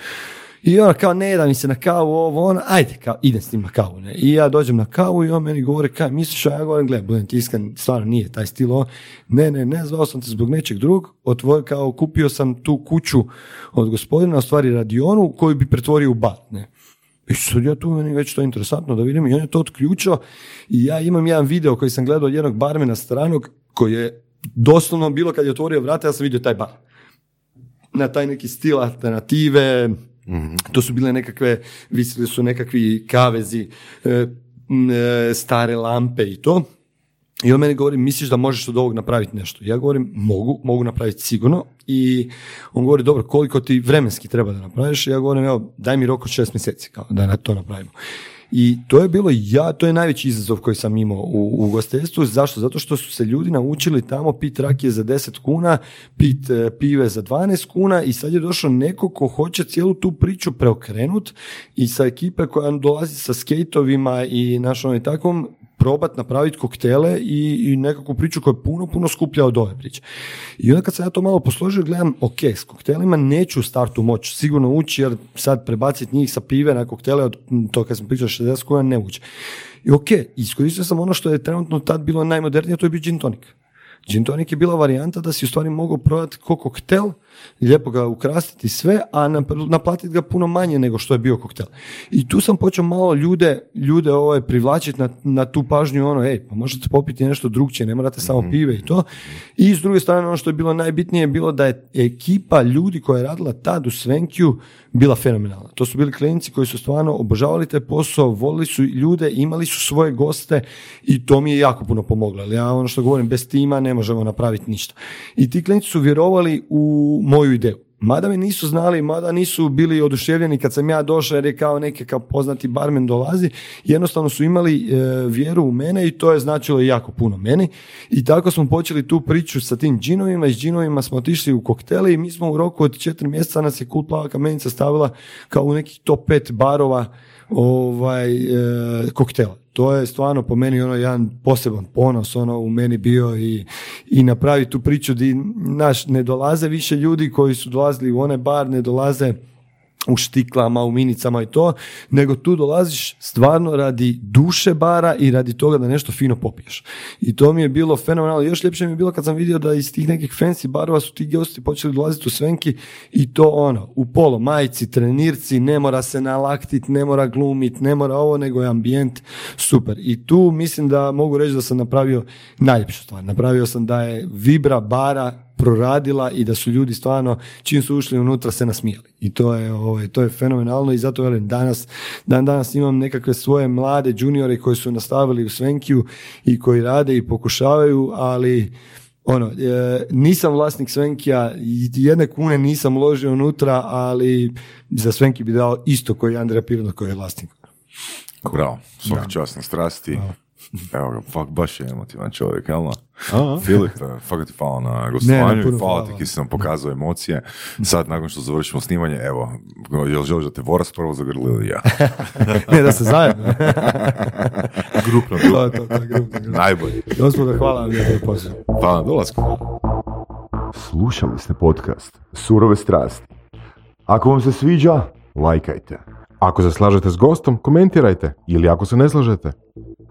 I ona kao ne da mi se na kavu ovo ono, ajde kao idem s njim na kavu. Ne? I ja dođem na kavu i on meni govori kaj misliš, a ja govorim gle, budem ti iskren, stvarno nije taj stil ovo. Ne, ne, ne, zvao sam te zbog nečeg drugog, otvor, kao kupio sam tu kuću od gospodina, u stvari radionu koju bi pretvorio u bar. Ne? I sad ja tu meni već to interesantno da vidim i on je to otključio i ja imam jedan video koji sam gledao od jednog barmena stranog koji je doslovno bilo kad je otvorio vrata ja sam vidio taj bar na taj neki stil alternative, to su bile nekakve, visili su nekakvi kavezi, e, e, stare lampe i to. I on meni govori, misliš da možeš od ovog napraviti nešto? Ja govorim, mogu, mogu napraviti sigurno. I on govori, dobro, koliko ti vremenski treba da napraviš? Ja govorim, evo, daj mi rok od šest mjeseci, kao da to napravimo. I to je bilo ja, to je najveći izazov koji sam imao u, u gostiteljstvu. Zašto? Zato što su se ljudi naučili tamo pit rakije za 10 kuna, pit e, pive za 12 kuna i sad je došao neko ko hoće cijelu tu priču preokrenut i sa ekipe koja dolazi sa skejtovima i našom i takvom probat napraviti koktele i, i nekakvu priču koja je puno, puno skuplja od ove priče. I onda kad sam ja to malo posložio, gledam, ok, s koktelima neću startu moći sigurno ući, jer sad prebaciti njih sa pive na koktele, od to kad sam pričao 60 kuna, ne ući. I ok, iskoristio sam ono što je trenutno tad bilo najmodernije, to je bio gin tonic. Gin tonic je bila varijanta da si u stvari mogao prodati ko koktel, lijepo ga ukrasiti sve, a nap- naplatiti ga puno manje nego što je bio koktel. I tu sam počeo malo ljude, ljude ovaj, privlačiti na, na tu pažnju, ono, ej, pa možete popiti nešto drugčije, ne morate samo pive i to. I s druge strane, ono što je bilo najbitnije je bilo da je ekipa ljudi koja je radila tad u Svenkiju bila fenomenalna. To su bili klijenti koji su stvarno obožavali taj posao, volili su ljude, imali su svoje goste i to mi je jako puno pomoglo. Ali ja ono što govorim, bez tima ne možemo napraviti ništa. I ti klijenti su vjerovali u moju ideju. Mada me nisu znali, mada nisu bili oduševljeni kad sam ja došao jer je kao neki kao poznati barmen dolazi, jednostavno su imali e, vjeru u mene i to je značilo jako puno meni. I tako smo počeli tu priču sa tim džinovima i s džinovima smo otišli u koktele i mi smo u roku od četiri mjeseca nas je Kult Plava Kamenica stavila kao u nekih top pet barova ovaj, e, koktela. To je stvarno po meni ono jedan poseban ponos ono u meni bio i, i napraviti tu priču di naš ne dolaze više ljudi koji su dolazili u onaj bar, ne dolaze u štiklama, u minicama i to, nego tu dolaziš stvarno radi duše bara i radi toga da nešto fino popiješ. I to mi je bilo fenomenalno. Još ljepše mi je bilo kad sam vidio da iz tih nekih fancy barova su ti gosti počeli dolaziti u Svenki i to ono, u polo, majici, trenirci, ne mora se nalaktit, ne mora glumit, ne mora ovo, nego je ambijent super. I tu mislim da mogu reći da sam napravio najljepšu stvar. Napravio sam da je vibra bara proradila i da su ljudi stvarno čim su ušli unutra se nasmijali. I to je, ovaj, to je fenomenalno i zato velim danas, dan danas imam nekakve svoje mlade juniore koji su nastavili u Svenkiju i koji rade i pokušavaju, ali ono, e, nisam vlasnik Svenkija, jedne kune nisam uložio unutra, ali za Svenki bi dao isto koji Andrija Pirno koji je vlasnik. Bravo, svaka čast na strasti. <laughs> Evo ga, fuck, baš je emotivan čovjek, jel da? Filip, fuck ti hvala na gostovanju i hvala ti ki si nam pokazao emocije. Sad, nakon što završimo snimanje, evo, jel želiš da te Voras prvo zagrli ili ja? <laughs> ne, da se zajedno. <laughs> Grupno, to, to, to, grupno, grupno. Najbolje. Gospodo, hvala vam lijepo poziv. Hvala na dolasku. Slušali ste podcast Surove strasti. Ako vam se sviđa, lajkajte. Ako se slažete s gostom, komentirajte. Ili ako se ne slažete.